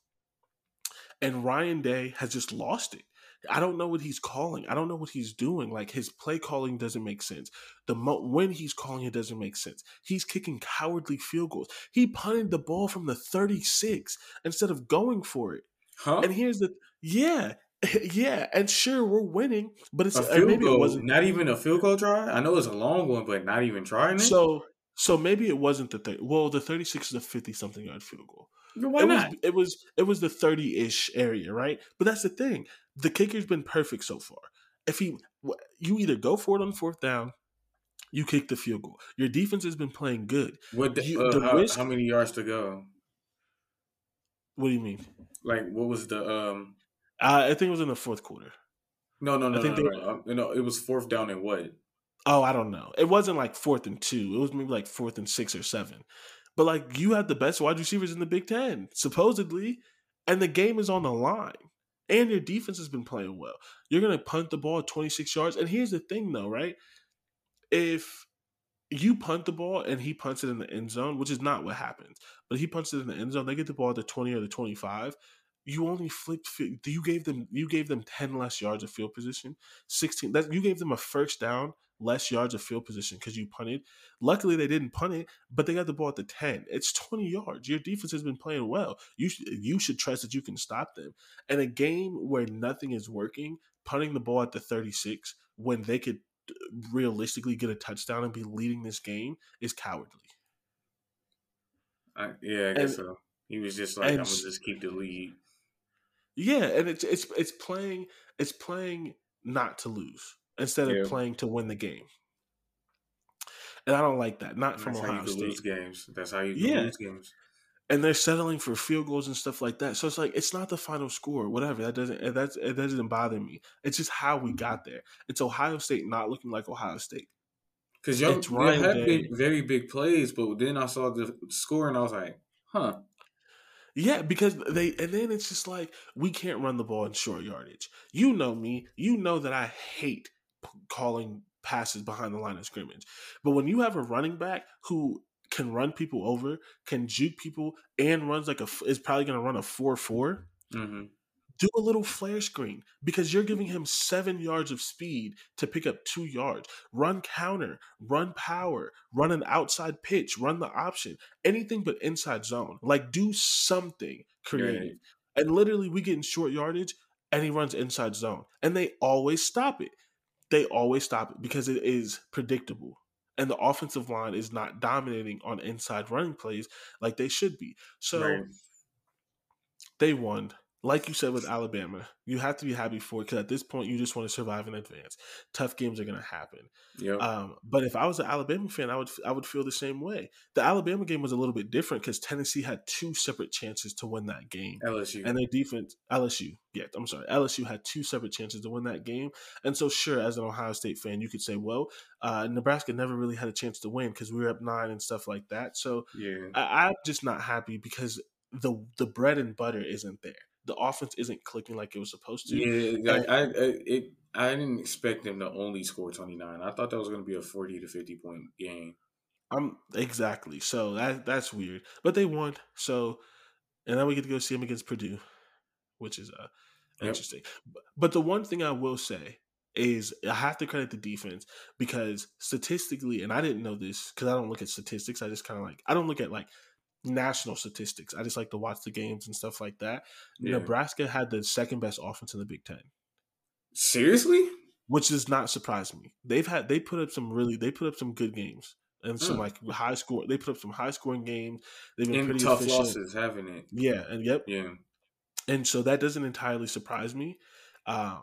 And Ryan Day has just lost it. I don't know what he's calling. I don't know what he's doing. Like his play calling doesn't make sense. The mo- when he's calling it doesn't make sense. He's kicking cowardly field goals. He punted the ball from the 36 instead of going for it. Huh? And here's the yeah, yeah, and sure we're winning, but it's a field maybe goal, it wasn't not even a field goal try. I know it's a long one, but not even trying it. So so maybe it wasn't the 30. Well, the 36 is a 50 something yard field goal. Why it not? Was, it was it was the 30 ish area, right? But that's the thing. The kicker's been perfect so far. If he, you either go for it on fourth down, you kick the field goal. Your defense has been playing good. What the, you, uh, the how, risk, how many yards to go? What do you mean? Like what was the um uh, I think it was in the fourth quarter. No, no, no, I think no, no, no. no. It was fourth down and what? Oh, I don't know. It wasn't like fourth and two. It was maybe like fourth and six or seven. But like you had the best wide receivers in the Big Ten, supposedly, and the game is on the line. And your defense has been playing well. You're gonna punt the ball 26 yards. And here's the thing though, right? If you punt the ball and he punts it in the end zone, which is not what happens, but he punts it in the end zone, they get the ball at the 20 or the 25 you only flipped you gave them you gave them 10 less yards of field position 16 that you gave them a first down less yards of field position because you punted luckily they didn't punt it but they got the ball at the 10 it's 20 yards your defense has been playing well you should you should trust that you can stop them and a game where nothing is working punting the ball at the 36 when they could realistically get a touchdown and be leading this game is cowardly. I, yeah, I guess and, so. He was just like, "I'm gonna just keep the lead." Yeah, and it's it's it's playing it's playing not to lose instead yeah. of playing to win the game. And I don't like that. Not That's from Ohio State. Lose games. That's how you yeah. lose games. And they're settling for field goals and stuff like that. So it's like it's not the final score, whatever. That doesn't that's it doesn't bother me. It's just how we mm-hmm. got there. It's Ohio State not looking like Ohio State. Because y'all, y'all had big, very big plays, but then I saw the score and I was like, huh. Yeah, because they and then it's just like we can't run the ball in short yardage. You know me. You know that I hate calling passes behind the line of scrimmage. But when you have a running back who can run people over, can juke people, and runs like a is probably going to run a four four. Mm-hmm do a little flare screen because you're giving him seven yards of speed to pick up two yards. Run counter, run power, run an outside pitch, run the option, anything but inside zone. Like do something creative. And literally, we get in short yardage and he runs inside zone. And they always stop it. They always stop it because it is predictable. And the offensive line is not dominating on inside running plays like they should be. So right. they won like you said with Alabama, you have to be happy for it because at this point you just want to survive in advance. Tough games are going to happen. Yep. Um, but if I was an Alabama fan, I would I would feel the same way. The Alabama game was a little bit different because Tennessee had two separate chances to win that game. LSU and their defense, LSU, yeah, I'm sorry, LSU had two separate chances to win that game. And so, sure, as an Ohio State fan, you could say, well, uh, Nebraska never really had a chance to win because we were up nine and stuff like that. So, yeah, I, I'm just not happy because the the bread and butter isn't there the offense isn't clicking like it was supposed to. Yeah, like I, I it I didn't expect them to only score 29. I thought that was going to be a 40 to 50 point game. I'm exactly. So that that's weird. But they won. So and then we get to go see them against Purdue, which is uh yep. interesting. But, but the one thing I will say is I have to credit the defense because statistically, and I didn't know this because I don't look at statistics. I just kind of like I don't look at like national statistics. I just like to watch the games and stuff like that. Yeah. Nebraska had the second best offense in the Big Ten. Seriously? Which does not surprise me. They've had they put up some really they put up some good games and some mm. like high score. They put up some high scoring games. They've been pretty tough efficient. losses, haven't it? Yeah, and yep, yeah. And so that doesn't entirely surprise me. Um,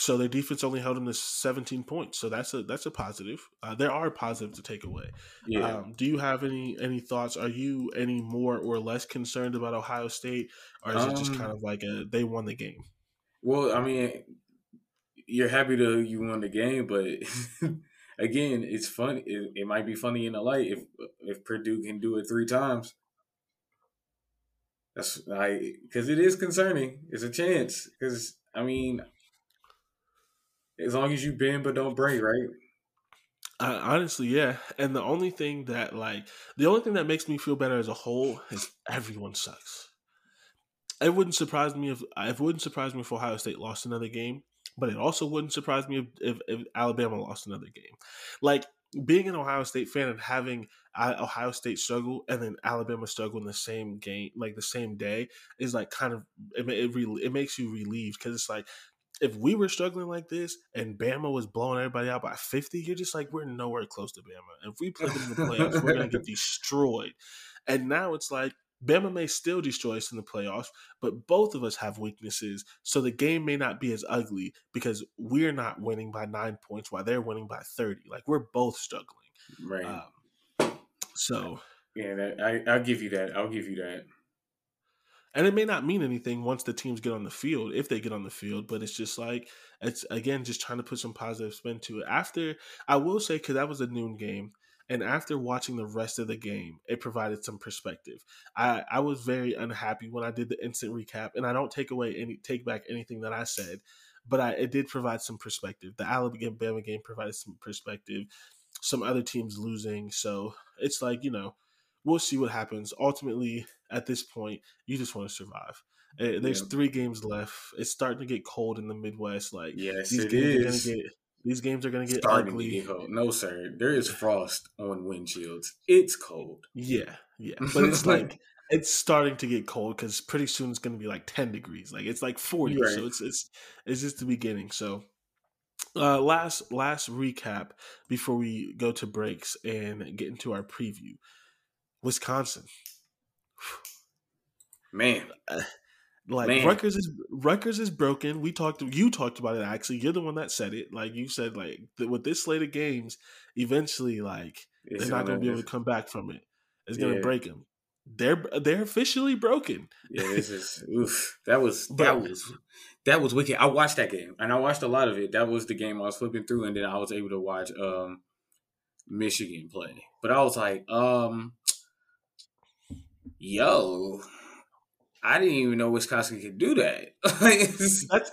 so their defense only held them to 17 points. So that's a that's a positive. Uh, there are positives to take away. Yeah. Um, do you have any any thoughts? Are you any more or less concerned about Ohio State, or is um, it just kind um of like a they won the game? Well, I mean, you're happy to you won the game, but again, it's fun. It, it might be funny in the light if if Purdue can do it three times. That's like because it is concerning. It's a chance because I mean as long as you bend but don't break, right? Uh, honestly, yeah. And the only thing that like the only thing that makes me feel better as a whole is everyone sucks. It wouldn't surprise me if it wouldn't surprise me if Ohio State lost another game, but it also wouldn't surprise me if, if, if Alabama lost another game. Like being an Ohio State fan and having Ohio State struggle and then Alabama struggle in the same game, like the same day, is like kind of it it, it makes you relieved because it's like if we were struggling like this and Bama was blowing everybody out by 50, you're just like, we're nowhere close to Bama. If we play them in the playoffs, we're going to get destroyed. And now it's like, Bama may still destroy us in the playoffs, but both of us have weaknesses. So the game may not be as ugly because we're not winning by nine points while they're winning by 30. Like, we're both struggling. Right. Um, so. Yeah, that, I, I'll give you that. I'll give you that. And it may not mean anything once the teams get on the field, if they get on the field, but it's just like, it's again, just trying to put some positive spin to it. After, I will say, because that was a noon game, and after watching the rest of the game, it provided some perspective. I, I was very unhappy when I did the instant recap, and I don't take away any, take back anything that I said, but I, it did provide some perspective. The Alabama game provided some perspective, some other teams losing. So it's like, you know, we'll see what happens. Ultimately, at this point, you just want to survive. Eh, there's yeah. three games left. It's starting to get cold in the Midwest. Like yes, these games is. are gonna get these games are gonna get starting ugly. Get cold. No, sir, there is frost on windshields. It's cold. Yeah, yeah, but it's like it's starting to get cold because pretty soon it's gonna be like ten degrees. Like it's like forty, right. so it's it's it's just the beginning. So Uh, last last recap before we go to breaks and get into our preview. Wisconsin, man. Uh, like Man. Rutgers is Rutgers is broken. We talked. You talked about it. Actually, you're the one that said it. Like you said, like th- with this slate of games, eventually, like It's they're not going to be able to come back from it. It's going to Yeah. break them. They're they're officially broken. Yeah, this is oof. That was that But- was that was wicked. I watched that game and I watched a lot of it. That was the game I was flipping through, and then I was able to watch um Michigan play. But I was like, um, yo, I didn't even know Wisconsin could do that. Like, it's- That's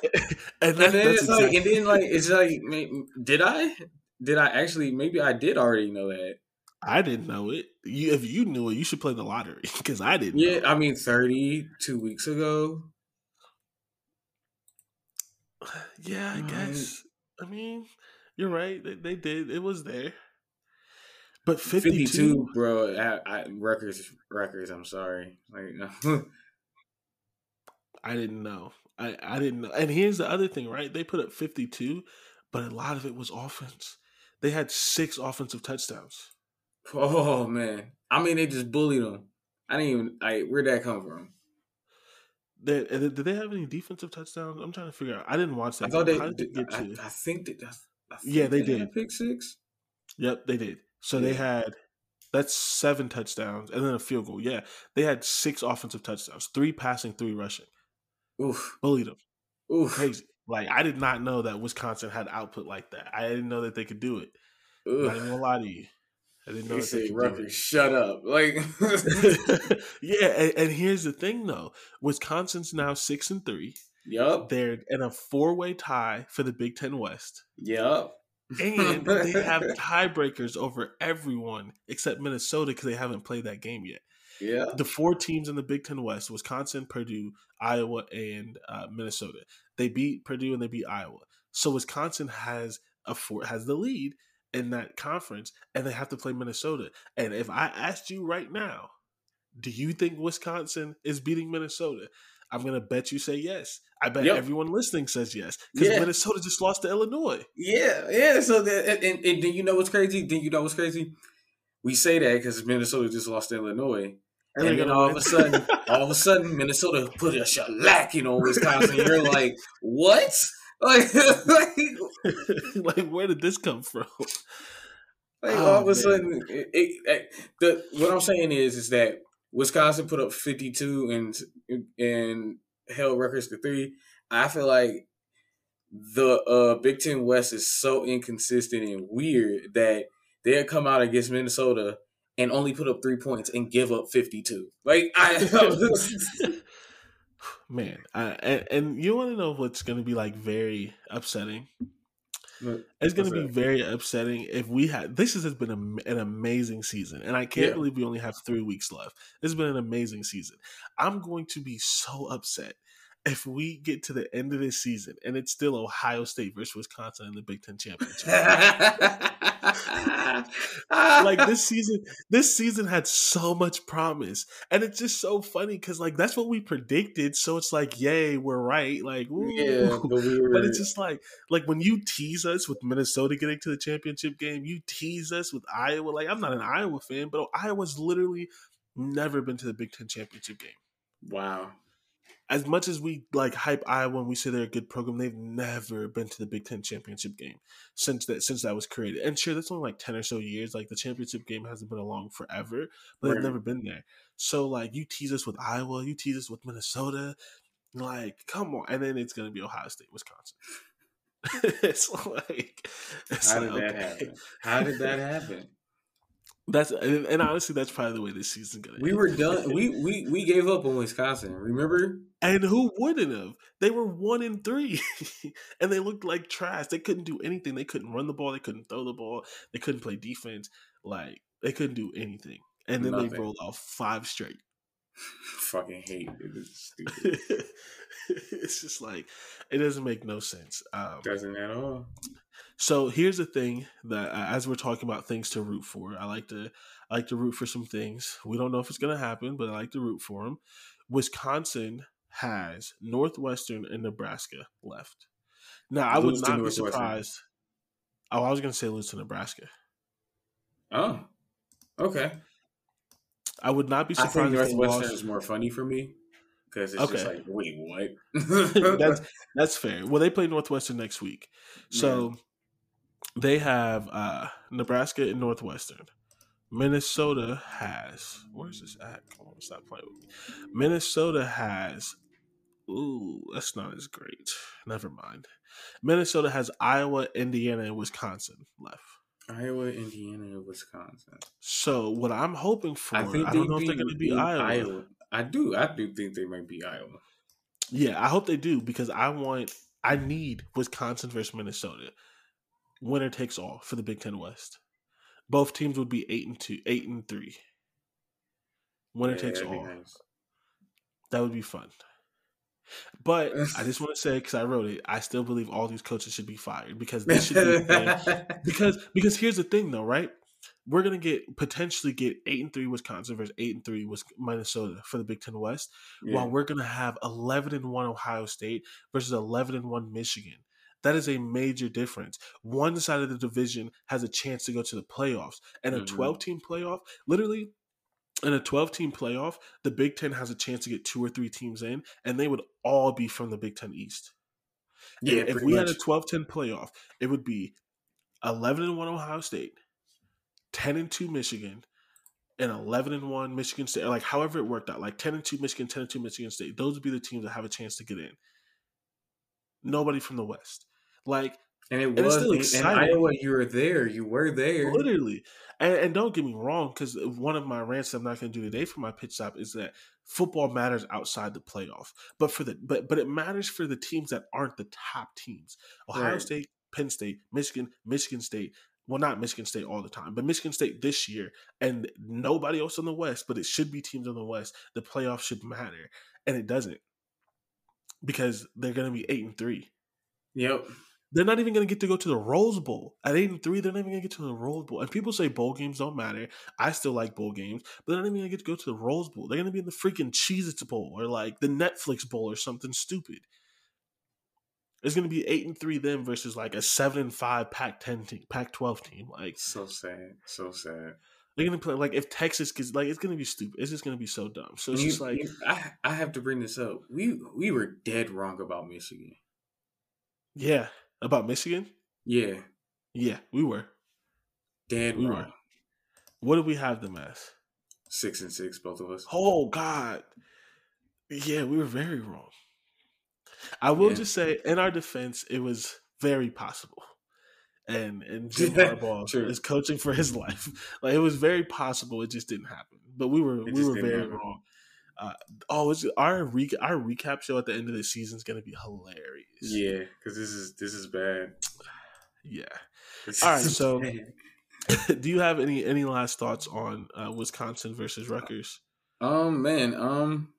and, and then it's like, and then like it's like, did I? Did I actually? Maybe I did already know that. I didn't know it. You, if you knew it, you should play the lottery because I didn't. Yeah. I mean, thirty two weeks ago. yeah, I Right. guess. I mean, you're right. They, they did. It was there. But 52, 52, bro. I, I, Rutgers, Rutgers. I'm sorry. Like, I didn't know. I, I didn't know. And here's the other thing, right? They put up 52, but a lot of it was offense. They had six offensive touchdowns. oh man. I mean, they just bullied them. I didn't even. I where'd that come from? They, did they have any defensive touchdowns? I'm trying to figure out. I didn't watch that. I thought game. they. How did they get I? I think that. I think Yeah, they had did. pick six. Yep, they did. So they had that's seven touchdowns and then a field goal. Yeah, they had six offensive touchdowns, three passing, three rushing. Oof. Bullied them. Oof. Crazy. Like I did not know that Wisconsin had output like that. I didn't know that they could do it. Not even gonna lie to you. I didn't know They that they say Rutgers, shut up. Like. yeah, and, and here's the thing though. Wisconsin's now six and three. yup. They're in a four way tie for the Big Ten West. Yup. And they have tiebreakers over everyone except Minnesota because they haven't played that game yet. Yeah. the four teams in the Big Ten West: Wisconsin, Purdue, Iowa, and uh, Minnesota. They beat Purdue and they beat Iowa. So Wisconsin has a four, has the lead in that conference, and they have to play Minnesota. And if I asked you right now, do you think Wisconsin is beating Minnesota? I'm gonna bet you say yes. I bet Yep. everyone listening says yes because Yeah. Minnesota just lost to Illinois. Yeah, yeah. So that, and, and, and then you know what's crazy? Then you know what's crazy? We say that because Minnesota just lost to Illinois, and, they're then all win. of a sudden, all of a sudden, Minnesota put a shellacking on Wisconsin. You're like, what? Like, like, like, where did this come from? like Oh, all of a oh, man. sudden, it, it, it- the what I'm saying is, is that Wisconsin put up 52 and and held Rutgers to three. I feel like the uh, Big Ten West is so inconsistent and weird that they'll come out against Minnesota and only put up three points and give up 52. Like I, Man, I, and, and you want to know what's going to be like very upsetting? It's going to be very upsetting if we had. This has been a, an amazing season, and I can't Yeah. believe we only have three weeks left. This has been an amazing season. I'm going to be so upset if we get to the end of this season and it's still Ohio State versus Wisconsin in the Big Ten championship. like this season this season had so much promise and it's just so funny because like that's what we predicted so it's like yay we're right like woo. yeah, but we were. but it's just like like when you tease us with minnesota getting to the championship game you tease us with iowa like i'm not an iowa fan but iowa's literally never been to the big ten championship game wow. As much as we like hype Iowa and we say they're a good program, they've never been to the Big Ten championship game since that since that was created. And sure, that's only like ten or so years. Like the championship game hasn't been along forever, but they've never been there. So like you tease us with Iowa, you tease us with Minnesota, like come on, and then it's gonna be Ohio State, Wisconsin. it's like it's How like, did that okay. happen? How did that happen? That's and, honestly, that's probably the way this season's gonna. We end. were done. We we we gave up on Wisconsin. Remember? And who wouldn't have? They were one in three, and they looked like trash. They couldn't do anything. They couldn't run the ball. They couldn't throw the ball. They couldn't play defense. Like they couldn't do anything. And then they Nothing. rolled off five straight. Fucking hate it. It's stupid. it's just like it doesn't make no sense. Um, Doesn't at all. So here's the thing that uh, as we're talking about things to root for, I like to I like to root for some things. We don't know if it's going to happen, but I like to root for them. Wisconsin has Northwestern and Nebraska left. Now I would Lose to not be surprised. Oh, I was gonna say lose to Nebraska. Oh, okay. I would not be I surprised. think if they Northwestern is more funny for me because it's just like, wait, what? that's that's fair. Well, they play Northwestern next week, so they have uh, Nebraska and Northwestern. Minnesota has where's this at? Come on, stop playing with me. Minnesota has. Ooh, that's not as great. Never mind. Minnesota has Iowa, Indiana, and Wisconsin left. Iowa, Indiana, and Wisconsin. So what I'm hoping for, I I, don't know if they're going to be Iowa. I do. I do think they might be Iowa. Yeah, I hope they do because I want, I need Wisconsin versus Minnesota. Winner takes all for the Big Ten West. Both teams would be eight and two, eight and three. Winner Yeah, takes all. nice. That would be fun. But I just want to say, because I wrote it, I still believe all these coaches should be fired because they should be because because here's the thing though, right? We're gonna get potentially get eight and three Wisconsin versus eight and three was Minnesota for the Big Ten West, Yeah. while we're gonna have eleven and one Ohio State versus eleven and one Michigan. That is a major difference. One side of the division has a chance to go to the playoffs, and a Mhm. twelve team playoff, literally. In a 12 team playoff, the Big Ten has a chance to get two or three teams in, and they would all be from the Big Ten East. yeah, if we much. had a 12 10 playoff, it would be 11 and 1 Ohio State, 10 and 2 Michigan, and 11 and 1 Michigan State. Like however it worked out, like 10 and 2 Michigan, 10 and 2 Michigan State. Those would be the teams that have a chance to get in. Nobody from the West. Like and it it's was still in- in exciting. Iowa. You were there. You were there. literally. And, and don't get me wrong, because one of my rants I'm not going to do today for my pit stop is that football matters outside the playoff. But for the but but it matters for the teams that aren't the top teams. Ohio Right. State, Penn State, Michigan, Michigan State. Well, not Michigan State all the time, but Michigan State this year, and nobody else in the West. But it should be teams in the West. The playoff should matter, and it doesn't because they're going to be eight and three. Yep. They're not even going to get to go to the Rose Bowl at eight and three. They're not even going to get to the Rose Bowl. And people say bowl games don't matter. I still like bowl games, but they're not even going to get to go to the Rose Bowl. They're going to be in the freaking Cheez-Its Bowl or like the Netflix Bowl or something stupid. It's going to be eight and three them versus like a seven and five Pac ten team, Pac twelve team. Like So sad. So sad. they're going to play like if Texas gets like it's going to be stupid. It's just going to be so dumb. So it's You- just like you- I, I have to bring this up. We we were dead wrong about Michigan. yeah about Michigan. Yeah, Yeah, we were. dead We wrong. were. What did we have them as? Six and six, both of us. Oh God, yeah, we were very wrong. I will Yeah. just say, in our defense, it was very possible, and and Jim Harbaugh True. is coaching for his life. Like it was very possible, it just didn't happen. But we were It we were very happen. wrong. Uh, oh, it's, our re- our recap show at the end of the season is going to be hilarious. Yeah, because this is this is bad. yeah. This All right, so- Do you have any any last thoughts on uh, Wisconsin versus Rutgers? um, man, um,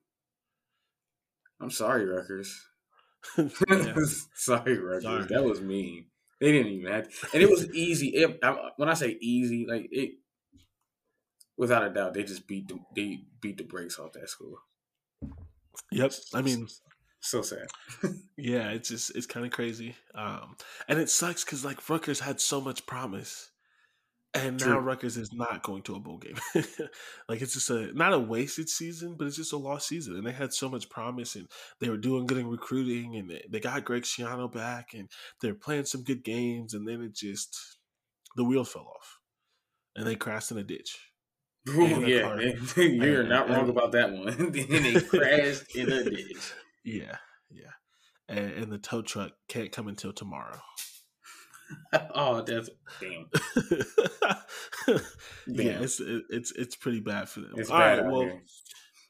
I'm sorry, Rutgers. Sorry, Rutgers. Sorry. That was mean. They didn't even have, and it was easy. It, I, when I say easy, like it, without a doubt, they just beat the they beat the brakes off that school. Yep. I mean, so sad. Yeah, it's just it's kind of crazy, um, and it sucks because like Rutgers had so much promise, and now True. Rutgers is not going to a bowl game. like it's just a not a wasted season, but it's just a lost season. And they had so much promise, and they were doing good in recruiting, and they, they got Greg Schiano back, and they're playing some good games, and then it just the wheel fell off, and they crashed in a ditch. And yeah, you're And- not wrong and- about that one. then they crashed in a ditch. Yeah, yeah, and, and the tow truck can't come until tomorrow. oh, that's damn. yeah, Damn. it's it, it's it's pretty bad for them. It's All right, well, here.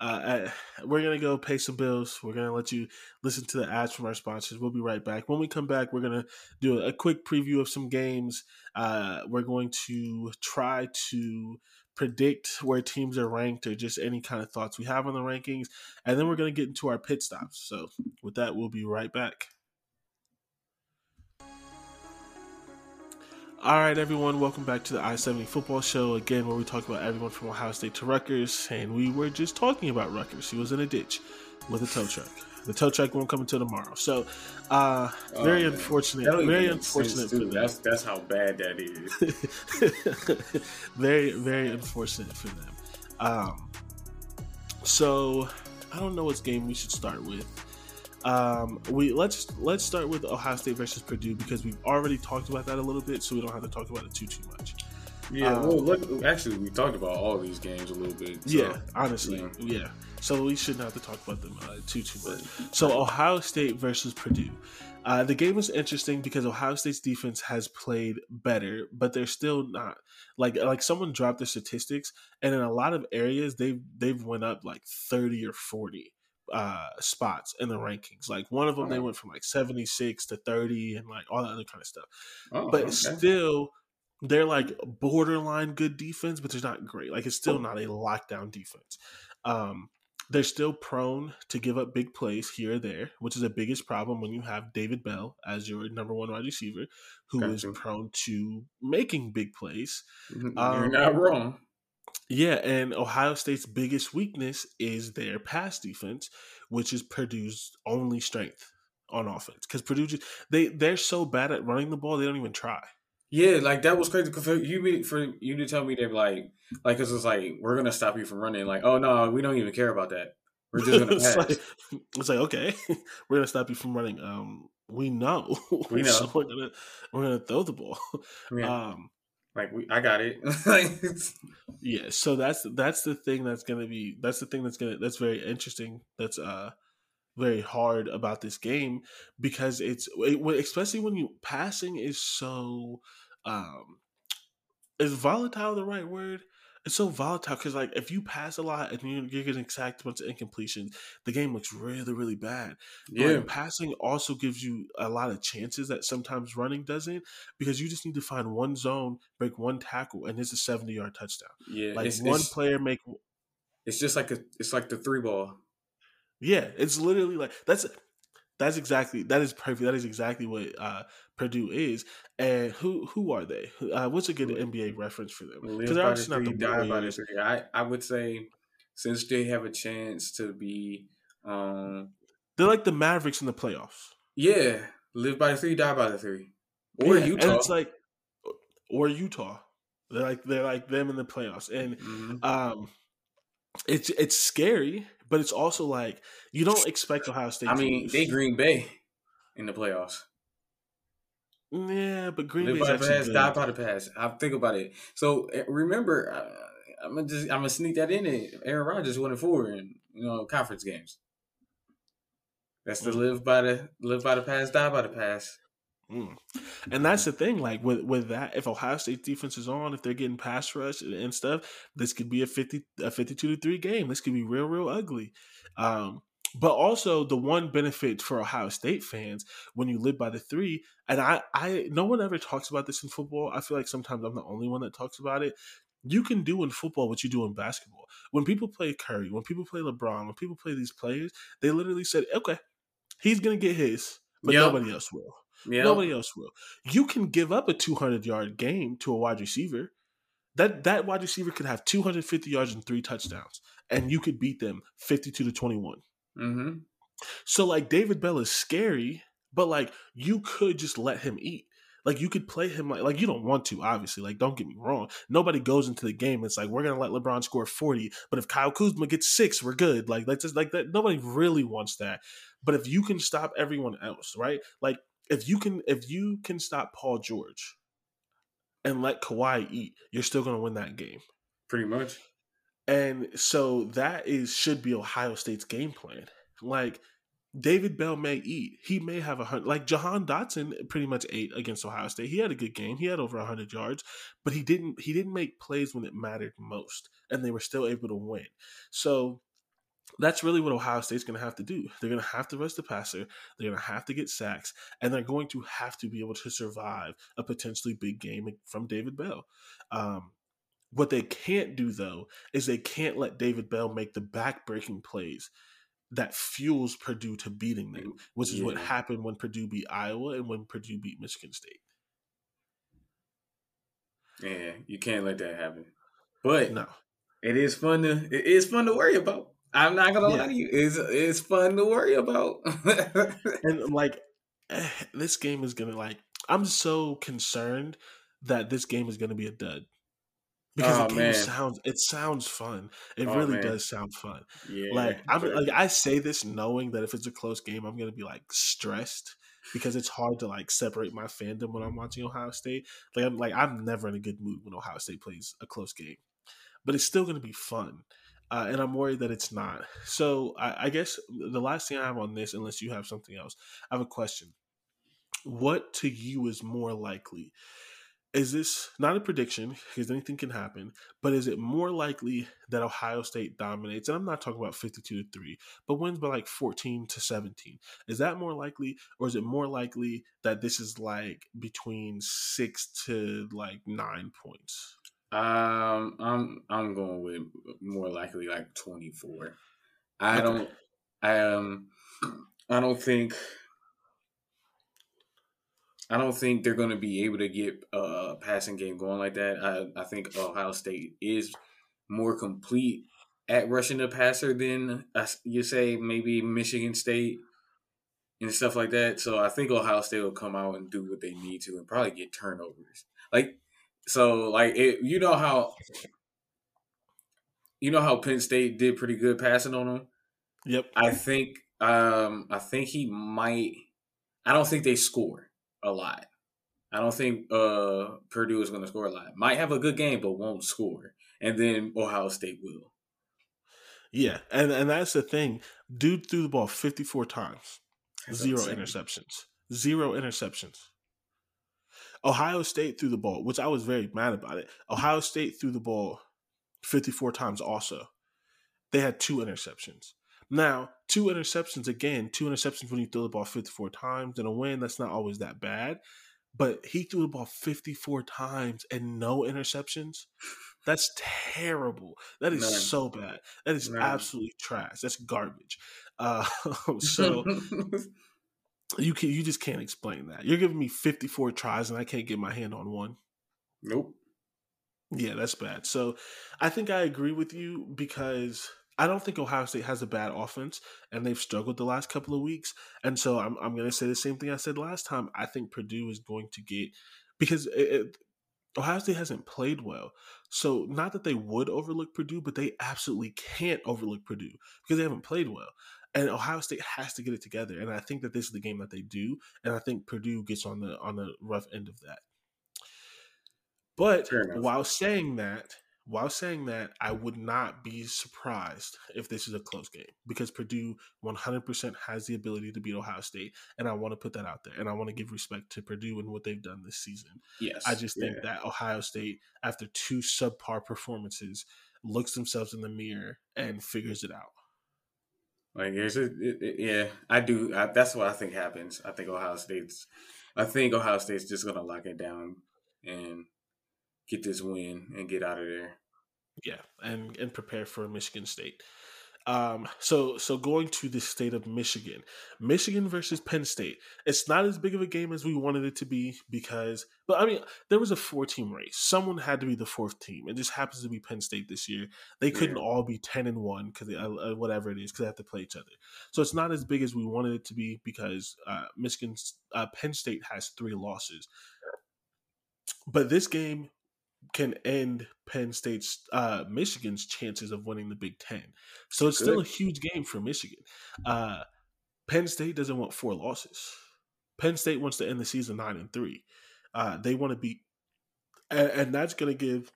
uh, uh, we're gonna go pay some bills. We're gonna let you listen to the ads from our sponsors. We'll be right back. When we come back, we're gonna do a, quick preview of some games. Uh, we're going to try to predict where teams are ranked or just any kind of thoughts we have on the rankings, and then we're gonna get into our pit stops. So, with that, we'll be right back. All right, everyone, welcome back to the I 70 football show again, where we talk about everyone from Ohio State to Rutgers. And we were just talking about Rutgers. He was in a ditch. with a tow truck. The tow truck won't come until tomorrow. So, uh, Oh, very man. unfortunate. Very sense, unfortunate for them. That's that's how bad that is. very, very unfortunate for them. Um, so I don't know what game we should start with. Um, we let's let's start with Ohio State versus Purdue because we've already talked about that a little bit, so we don't have to talk about it too too much. Yeah, Um, well, look, actually, we talked about all these games a little bit. so, yeah, honestly, yeah. yeah. So we shouldn't have to talk about them uh, too too much. So Ohio State versus Purdue. Uh, the game was interesting because Ohio State's defense has played better, but they're still not like like someone dropped the statistics, and in a lot of areas they've they've went up like thirty or forty uh spots in the rankings. Like one of them they Oh. went from like seventy six to thirty and like all that other kind of stuff Oh, but okay. still they're like borderline good defense but they're not great like it's still not a lockdown defense um they're still prone to give up big plays here or there which is the biggest problem when you have david bell as your number one wide receiver who is Gotcha. prone to making big plays You're um, not wrong. yeah, and Ohio State's biggest weakness is their pass defense, which is Purdue's only strength on offense. Because Purdue just they they're so bad at running the ball, they don't even try. Yeah, like that was crazy. 'cause For you, be- for you to tell me they're like, like, cause it's like we're gonna stop you from running. Like, oh no, we don't even care about that. We're just gonna it's, like, it's like okay, we're gonna stop you from running. Um, we know, We know. so we're gonna we're gonna throw the ball. Yeah, Um, like we, I got it. yeah, so that's that's the thing that's gonna be that's the thing that's gonna that's very interesting. That's uh very hard about this game because it's it, especially when you passing is so um is volatile the right word it's so volatile because like if you pass a lot and you're, you're getting sacked a bunch of incompletions the game looks really really bad yeah, like, passing also gives you a lot of chances that sometimes running doesn't because you just need to find one zone break one tackle and it's a 70 yard touchdown yeah. like it's, one it's, player make it's just like a, it's like the three ball. Yeah, it's literally like that's that's exactly that is perfect. That is exactly what uh, Purdue is. And who who are they? Uh, what's a good NBA reference for them? Live Because they're by obviously not three, the die by the Warriors. three. I, I would say since they have a chance to be, um, They're like the Mavericks in the playoffs. yeah, live by the three, die by the three, or Yeah, Utah. and it's like or Utah. They're like they're like them in the playoffs, and Mhm. um, it's it's scary, but it's also like you don't expect Ohio State. I to mean, they Green Bay in the playoffs. yeah, but Green Bay by the pass, good. die by the pass. I think about it. So eh, remember, uh, I'm gonna just I'm gonna sneak that in. It Aaron Rodgers won it four in you know conference games. That's the live by the live by the pass, die by the pass. Mm. And that's the thing, like with with that, if Ohio State defense is on, if they're getting pass rush and, and stuff, this could be a fifty a fifty two to three game. This could be real, real ugly. Um, but also the one benefit for Ohio State fans when you live by the three, and I, I no one ever talks about this in football. I feel like sometimes I'm the only one that talks about it. You can do in football what you do in basketball. When people play Curry, when people play LeBron, when people play these players, they literally said, "Okay, he's gonna get his, but Yep. nobody else will." Yeah, Nobody else will. You can give up a 200 yard game to a wide receiver. That that wide receiver could have 250 yards and three touchdowns, and you could beat them 52 to 21. hmm So like David Bell is scary, but like you could just let him eat. Like you could play him like like you don't want to, obviously. Like don't get me wrong. Nobody goes into the game. It's like we're gonna let LeBron score 40, but if Kyle Kuzma gets six, we're good. Like that's just like that. Nobody really wants that. But if you can stop everyone else, right? Like if you can if you can stop Paul George and let Kawhi eat, you're still gonna win that game. pretty much. And so that is should be Ohio State's game plan. Like David Bell may eat. He may have a hundred. Like Jahan Dotson pretty much ate against Ohio State. He had a good game. He had over hundred yards, but he didn't. He didn't make plays when it mattered most, and they were still able to win. So that's really what Ohio State's going to have to do. They're going to have to rush the passer. They're going to have to get sacks, and they're going to have to be able to survive a potentially big game from David Bell. Um, what they can't do though is they can't let David Bell make the back-breaking plays that fuels Purdue to beating them, which is what happened when Purdue beat Iowa and when Purdue beat Michigan State. Yeah, you can't let that happen. But No, it is fun to it is fun to worry about. I'm not gonna yeah. lie to you. It's it's fun to worry about. and like eh, this game is gonna like I'm so concerned that this game is gonna be a dud. Because oh, the game man. sounds it sounds fun. It oh, really man. does sound fun. Yeah. Like I'm like I say this knowing that if it's a close game, I'm gonna be like stressed because it's hard to like separate my fandom when I'm watching Ohio State. Like I'm like I'm never in a good mood when Ohio State plays a close game, but it's still to be fun. Uh, and I'm worried that it's not. So I, I guess the last thing I have on this, unless you have something else, I have a question. What to you is more likely? is this not a prediction because anything can happen, but is it more likely that Ohio State dominates? And I'm not talking about 52 to 3, but wins by like 14 to 17. Is that more likely, or is it more likely that this is like between six to like nine points? Um, I'm I'm going with more likely like 24. I don't I um I don't think I don't think they're going to be able to get a passing game going like that. I, I think Ohio State is more complete at rushing the passer than uh, you say maybe Michigan State and stuff like that. So I think Ohio State will come out and do what they need to and probably get turnovers. Like so, like it, you know how you know how Penn State did pretty good passing on them. Yep. I think um I think he might. I don't think they score a lot. I don't think uh, Purdue is going to score a lot. Might have a good game, but won't score. And then Ohio State will. Yeah, and and that's the thing. Dude threw the ball fifty four times, that's zero insane. interceptions, zero interceptions. Ohio State threw the ball, which I was very mad about it. Ohio State threw the ball fifty four times. Also, they had two interceptions. Now, two interceptions again, two interceptions when you throw the ball 54 times in a win, that's not always that bad. But he threw the ball 54 times and no interceptions. That's terrible. That is None. so bad. That is None. absolutely trash. That's garbage. Uh, so you can you just can't explain that. You're giving me 54 tries and I can't get my hand on one. Nope. Yeah, that's bad. So I think I agree with you because I don't think Ohio State has a bad offense, and they've struggled the last couple of weeks. And so I'm, I'm going to say the same thing I said last time. I think Purdue is going to get because it, it, Ohio State hasn't played well. So not that they would overlook Purdue, but they absolutely can't overlook Purdue because they haven't played well. And Ohio State has to get it together. And I think that this is the game that they do. And I think Purdue gets on the on the rough end of that. But while saying that, while saying that, I would not be surprised if this is a close game because Purdue 100% has the ability to beat Ohio State. And I want to put that out there. And I want to give respect to Purdue and what they've done this season. Yes. I just think yeah. that Ohio State, after two subpar performances, looks themselves in the mirror and figures it out. Like, a, it, it, yeah, I do. I, that's what I think happens. I think Ohio State's, I think Ohio State's just to lock it down and get this win and get out of there. Yeah, and and prepare for Michigan State. Um, so so going to the state of Michigan, Michigan versus Penn State. It's not as big of a game as we wanted it to be because, but I mean, there was a four team race. Someone had to be the fourth team. It just happens to be Penn State this year. They couldn't all be ten and one because uh, uh, whatever it is because they have to play each other. So it's not as big as we wanted it to be because uh, Michigan, uh, Penn State has three losses. But this game can end Penn State's uh, Michigan's chances of winning the Big Ten. So it's Good. still a huge game for Michigan. Uh, Penn State doesn't want four losses. Penn State wants to end the season nine and three. Uh, they want to beat, and, and that's going to give,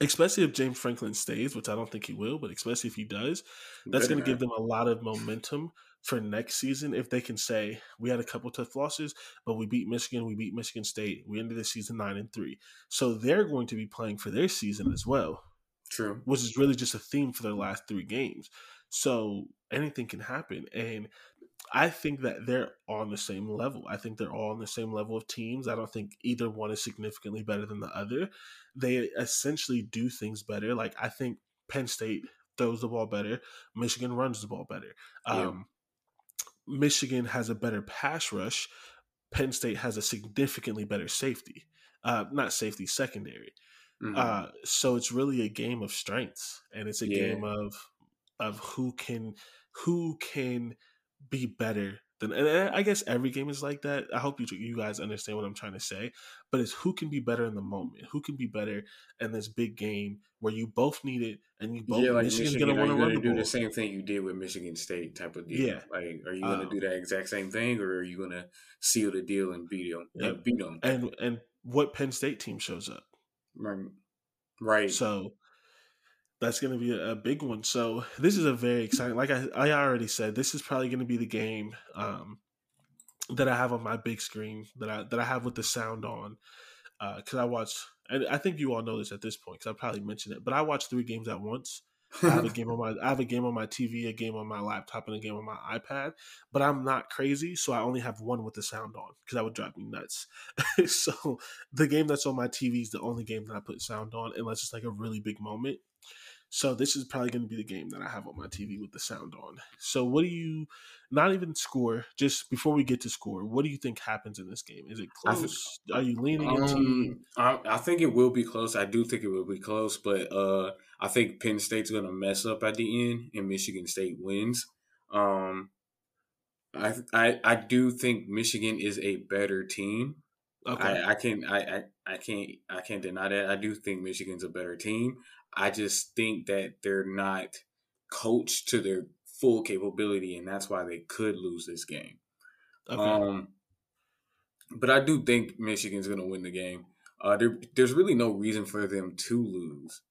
especially if James Franklin stays, which I don't think he will, but especially if he does, that's going to give them a lot of momentum for next season if they can say we had a couple tough losses, but we beat Michigan, we beat Michigan State, we ended the season nine and three. So they're going to be playing for their season as well. True. Which is really just a theme for their last three games. So anything can happen. And I think that they're on the same level. I think they're all on the same level of teams. I don't think either one is significantly better than the other. They essentially do things better. Like I think Penn State throws the ball better. Michigan runs the ball better. Um, Michigan has a better pass rush. Penn State has a significantly better safety. Uh, not safety, secondary. Mm-hmm. Uh, so it's really a game of strengths, and it's a yeah. game of of who can who can be better than and I guess every game is like that. I hope you you guys understand what I'm trying to say. But it's who can be better in the moment, who can be better in this big game where you both need it and you both yeah, like Michigan's Michigan, gonna want to do the same thing you did with Michigan State type of deal. Yeah. like are you gonna Um, do that exact same thing, or are you gonna seal the deal and beat them? Yeah. beat them. And and what Penn State team shows up. Right. right. So that's going to be a, big one. So this is a very exciting. Like I, I already said, this is probably going to be the game um, that I have on my big screen that I that I have with the sound on because I watch. And I think you all know this at this point because I probably mentioned it. But I watch three games at once. I have a game on my I have a game on my TV, a game on my laptop, and a game on my iPad. But I'm not crazy, so I only have one with the sound on because that would drive me nuts. so the game that's on my TV is the only game that I put sound on, unless it's like a really big moment. So this is probably going to be the game that I have on my TV with the sound on. So what do you? Not even score. Just before we get to score, what do you think happens in this game? Is it close? Are you leaning into? Um, I, I think it will be close. I do think it will be close, but uh, I think Penn State's going to mess up at the end, and Michigan State wins. Um, I I I do think Michigan is a better team. Okay. I, I can I, I I can't I can't deny that. I do think Michigan's a better team. I just think that they're not coached to their full capability, and that's why they could lose this game. okay. Um, but I do think Michigan's going to win the game. Uh, there, there's really no reason for them to lose.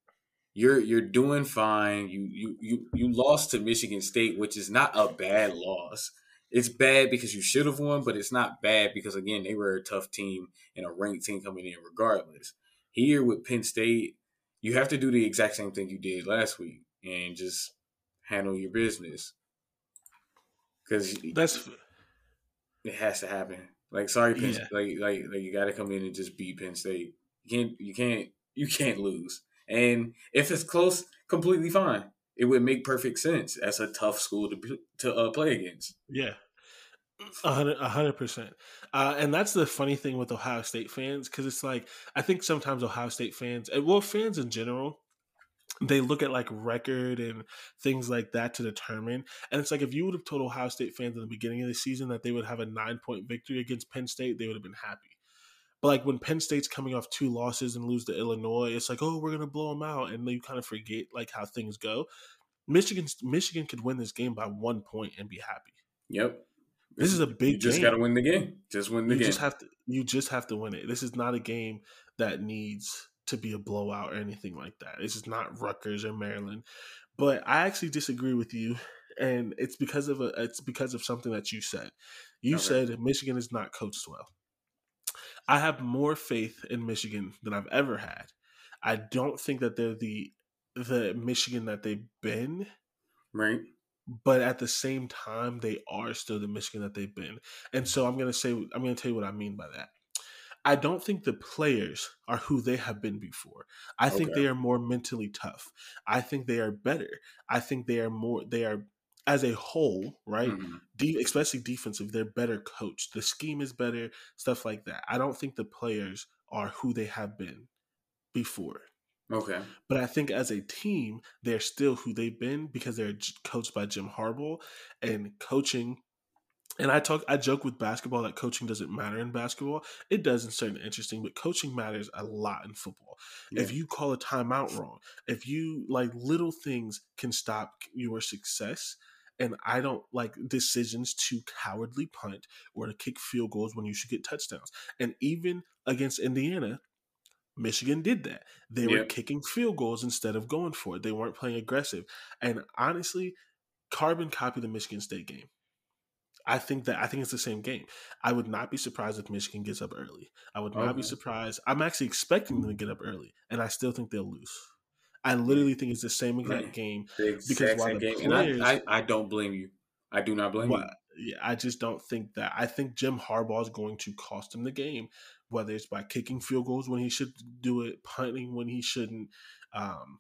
You're you're doing fine. You you you you lost to Michigan State, which is not a bad loss. It's bad because you should have won, but it's not bad because again they were a tough team and a ranked team coming in regardless. Here with Penn State, you have to do the exact same thing you did last week and just handle your business because That's it has to happen. Like sorry, Penn, Yeah. like like like you got to come in and just beat Penn State. You can't you can't you can't lose. And if it's close, completely fine. It would make perfect sense. That's a tough school to to uh, play against. Yeah. A hundred, percent, uh, and that's the funny thing with Ohio State fans because it's like I think sometimes Ohio State fans, and well, fans in general, they look at like record and things like that to determine. And it's like if you would have told Ohio State fans in the beginning of the season that they would have a nine point victory against Penn State, they would have been happy. But like when Penn State's coming off two losses and lose to Illinois, it's like, oh, we're gonna blow them out, and you kind of forget like how things go. Michigan, Michigan could win this game by one point and be happy. Yep. This is a big game. You just got to win the game. Just win the you game. just have to you just have to win it. This is not a game that needs to be a blowout or anything like that. This is not Rutgers or Maryland. But I actually disagree with you, and it's because of a it's because of something that you said. You Okay. said Michigan is not coached well. I have more faith in Michigan than I've ever had. I don't think that they're the the Michigan that they've been right. But at the same time they are still the Michigan that they've been. And so I'm going to say I'm going to tell you what I mean by that. I don't think the players are who they have been before. I think Okay. they are more mentally tough. I think they are better. I think they are more they are as a whole, right? Mhm. De- especially defensive, they're better coached. The scheme is better, stuff like that. I don't think the players are who they have been before. Okay. But I think as a team, they're still who they've been because they're coached by Jim Harbaugh and coaching. And I talk, I joke with basketball that coaching doesn't matter in basketball. It does in certain interesting, but coaching matters a lot in football. If you call a timeout wrong, if you like little things can stop your success. And I don't like decisions to cowardly punt or to kick field goals when you should get touchdowns. And even against Indiana, Michigan did that. They were kicking field goals instead of going for it. They weren't playing aggressive. And honestly, carbon copy the Michigan State game. I think that I think it's the same game. I would not be surprised if Michigan gets up early. I would not be surprised. I'm actually expecting them to get up early, and I still think they'll lose. I literally think it's the same exact game. The Because exact while same the game. players- and I, I, I don't blame you. I do not blame Well, yeah, I just don't think that. I think Jim Harbaugh is going to cost him the game, whether it's by kicking field goals when he should do it, punting when he shouldn't, um,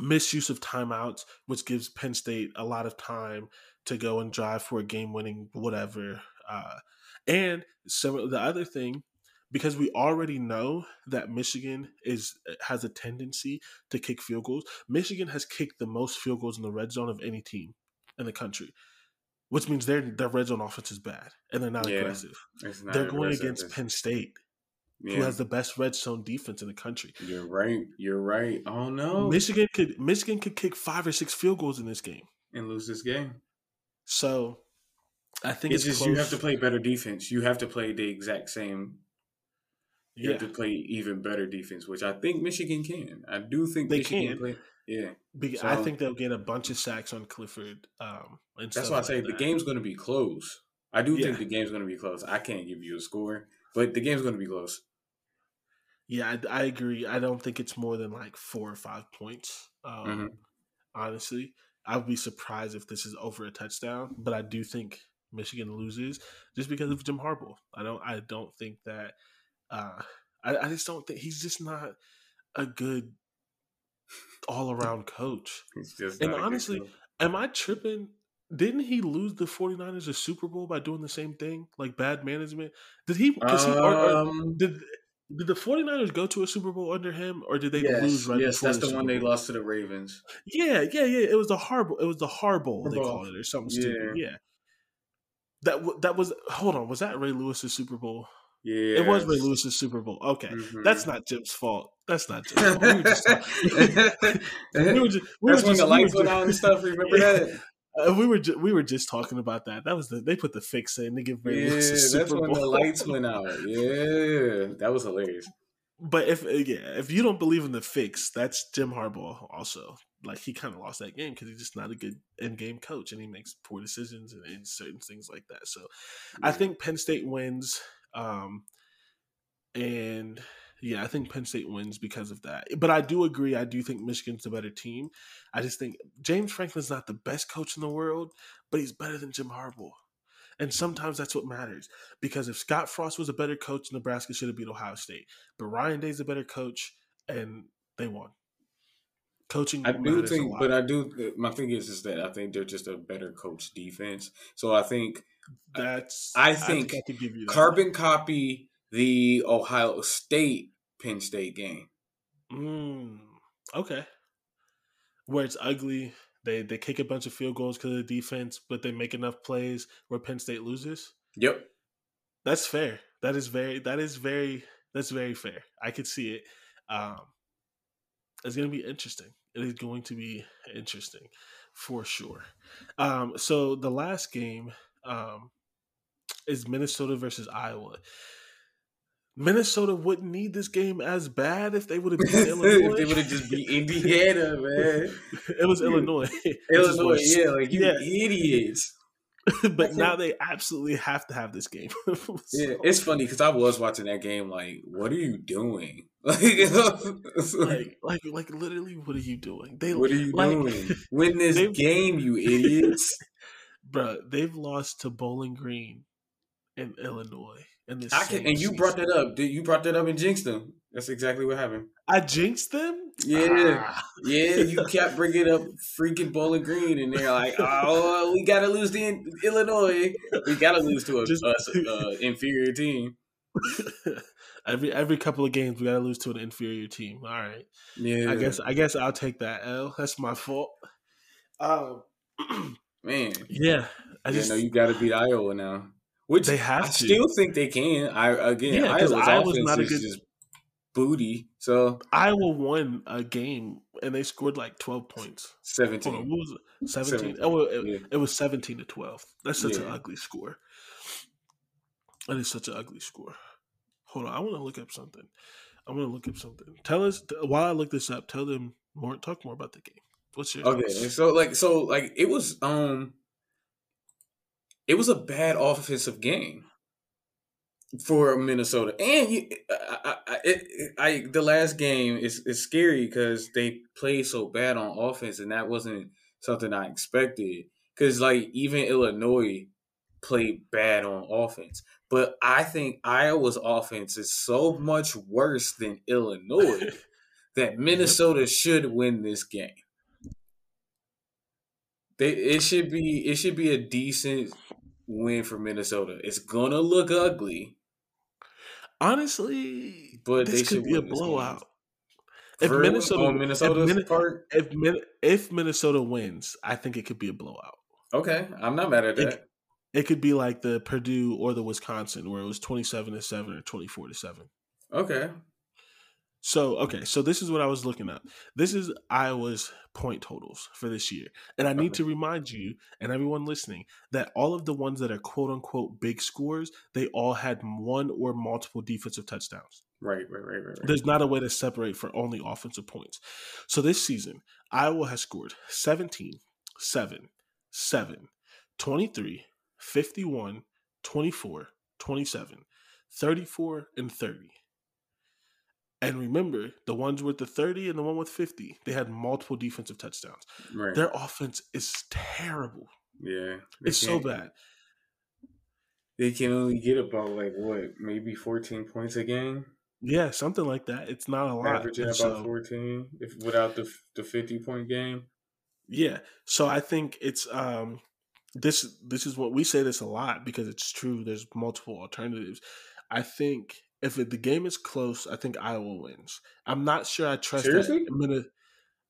misuse of timeouts, which gives Penn State a lot of time to go and drive for a game winning whatever. Uh, and some the other thing, because we already know that Michigan is has a tendency to kick field goals. Michigan has kicked the most field goals in the red zone of any team in the country, which means their their red zone offense is bad and they're not Yeah, aggressive. Not They're going aggressive. against Penn State, yeah. who has the best red zone defense in the country. You're right. You're right. Oh no. Michigan could Michigan could kick five or six field goals in this game. and lose this game. So I think It's it's, just you have to play better defense. You have to play the exact same. You Yeah, have to play even better defense, which I think Michigan can. I do think They Michigan can. Play, yeah, Be- I think they'll get a bunch of sacks on Clifford. Um, and that's why I like say the game's going to be close. I do Yeah. think the game's going to be close. I can't give you a score, but the game's going to be close. Yeah, I, I agree. I don't think it's more than like four or five points. Um, Mhm. Honestly, I would be surprised if this is over a touchdown. But I do think Michigan loses just because of Jim Harbaugh. I don't. I don't think that. Uh, I, I just don't think he's just not a good all around coach. And not a good honestly. Am I tripping? Didn't he lose the 49ers a Super Bowl by doing the same thing? Like bad management? Did he? Cause he or, or Um, did did the 49ers go to a Super Bowl under him or did they yes, lose right yes, that's the, Super one they lost to the Ravens. Yeah, yeah, yeah. It was the Harbour. It was the Harbowl they called it or something stupid. Yeah. That that was hold on was that Ray Lewis's Super Bowl? Yeah, It was Ray Lewis's Super Bowl. Okay, Mhm. that's not Jim's fault. That's not Jim's fault. We were just, we were just, we That's were when the we lights went out and stuff. Remember Yeah. that? Uh, we were ju- we were just talking about that. That was the they put the fix in to give Ray Yeah, Lewis a Super that's when Bowl. the lights went out. Yeah, that was hilarious. But if uh, yeah, if you don't believe in the fix, that's Jim Harbaugh. Also, like he kind of lost that game because he's just not a good in game coach, and he makes poor decisions and, and certain things like that. So, I think Penn State wins. Um, and yeah, I think Penn State wins because of that. But I do agree. I do think Michigan's the better team. I just think James Franklin's not the best coach in the world, but he's better than Jim Harbaugh. And sometimes that's what matters. Because if Scott Frost was a better coach, Nebraska should have beat Ohio State. But Ryan Day's a better coach, and they won. Coaching I do think, but I do. My thing is, is that I think they're just a better coach defense. So I think that's I think I give you that. carbon copy the Ohio State Penn State game. Mm, okay. Where it's ugly, they they kick a bunch of field goals because of the defense, but they make enough plays where Penn State loses. Yep. That's fair. That is very. That is very. That's very fair. I could see it. Um, it's going to be interesting. It is going to be interesting for sure. Um, so the last game um, is Minnesota versus Iowa. Minnesota wouldn't need this game as bad if they would have beat if Illinois. they would have just beat Indiana, man. it was Illinois. Illinois, yeah, like you Yeah. idiots. but now they absolutely have to have this game. So- Yeah, it's funny because I was watching that game. Like, what are you doing? Like, like, like, like, like, literally, what are you doing? They, what are you like, doing? Win this game, you idiots! bro? They've lost to Bowling Green in Illinois. In this, I can, and you brought that up. Did you brought that up and jinxed them? That's exactly what happened. I jinxed them. Yeah. Ah. Yeah, you kept bringing up freaking Bowling Green, and they're like, "Oh, we gotta lose to In- Illinois. We gotta lose to a, Just- a- inferior team." every every couple of games, we got to lose to an inferior team. All right. Yeah, I guess I guess I'll take that L. That's my fault. Um, man. yeah, I I just know you got to beat Iowa now, which They have I to. still think they can. I again, Yeah, Iowa's, Iowa's not a good- just booty. So Iowa won a game and they scored like twelve points. Hold on, seventeen. what was it? Seventeen. 17, Oh, it, yeah. it was seventeen to twelve. That's such an ugly score. That is such an ugly score. Hold on, I want to look up something. I want to look up something. Tell us while I look this up. Tell them more. Talk more about the game. What's your Okay, thoughts? so like, so like, it was um, it was a bad offensive game for Minnesota, and you, I, I, I, it, I the last game is is scary because they played so bad on offense, and that wasn't something I expected. Because like even Illinois played bad on offense, but I think Iowa's offense is so much worse than Illinois that Minnesota should win this game. They it should be it should be a decent win for Minnesota. It's gonna look ugly. Honestly, But this they could should be a win this game. blowout. If Minnesota, Minnesota's if, Min- part, if, Min- if Minnesota wins, I think it could be a blowout. okay, I'm not mad at It- that. It could be like the Purdue or the Wisconsin, where it was twenty-seven to seven or twenty-four to seven. Okay, So okay, so this is what I was looking at. This is Iowa's point totals for this year, and I need to remind you and everyone listening that all of the ones that are quote unquote big scores, they all had one or multiple defensive touchdowns. right, right, right, right. right. There's not a way to separate for only offensive points. So this season, Iowa has scored 17, 7, 7, 23, 51, 24, 27, 34, and 30. And remember, the ones with the 30 and the one with 50, they had multiple defensive touchdowns. right. Their offense is terrible. yeah, It's so bad. They can only get about like what, maybe 14 points a game, Yeah, something like that. It's not a lot. averaging about so- 14 if without the the 50 point game. Yeah. So I think it's um this this is what we say this a lot because it's true. There's multiple alternatives. I think if it, the game is close, I think Iowa wins. I'm not sure I trust Seriously? that. Minne-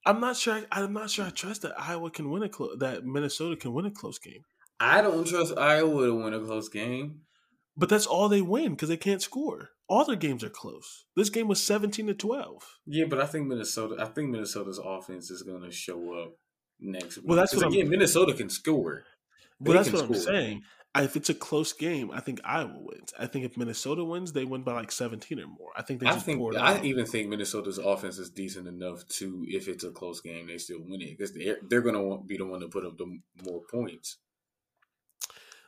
I'm not sure. I, I'm not sure I trust that Iowa can win a close. That Minnesota can win a close game. I don't trust Iowa to win a close game. But that's all they win because they can't score. All their games are close. This game was 17 to 12. Yeah, but I think Minnesota. I think Minnesota's offense is going to show up next week. Well, that's 'Cause what I'm- again, Minnesota can score. Well, They that's what I'm saying. If it's a close game, I think Iowa wins. I think if Minnesota wins, they win by like 17 or more. I think they I think I out. even think Minnesota's offense is decent enough to, if it's a close game, they still win it because they're they're going to be the one to put up the more points.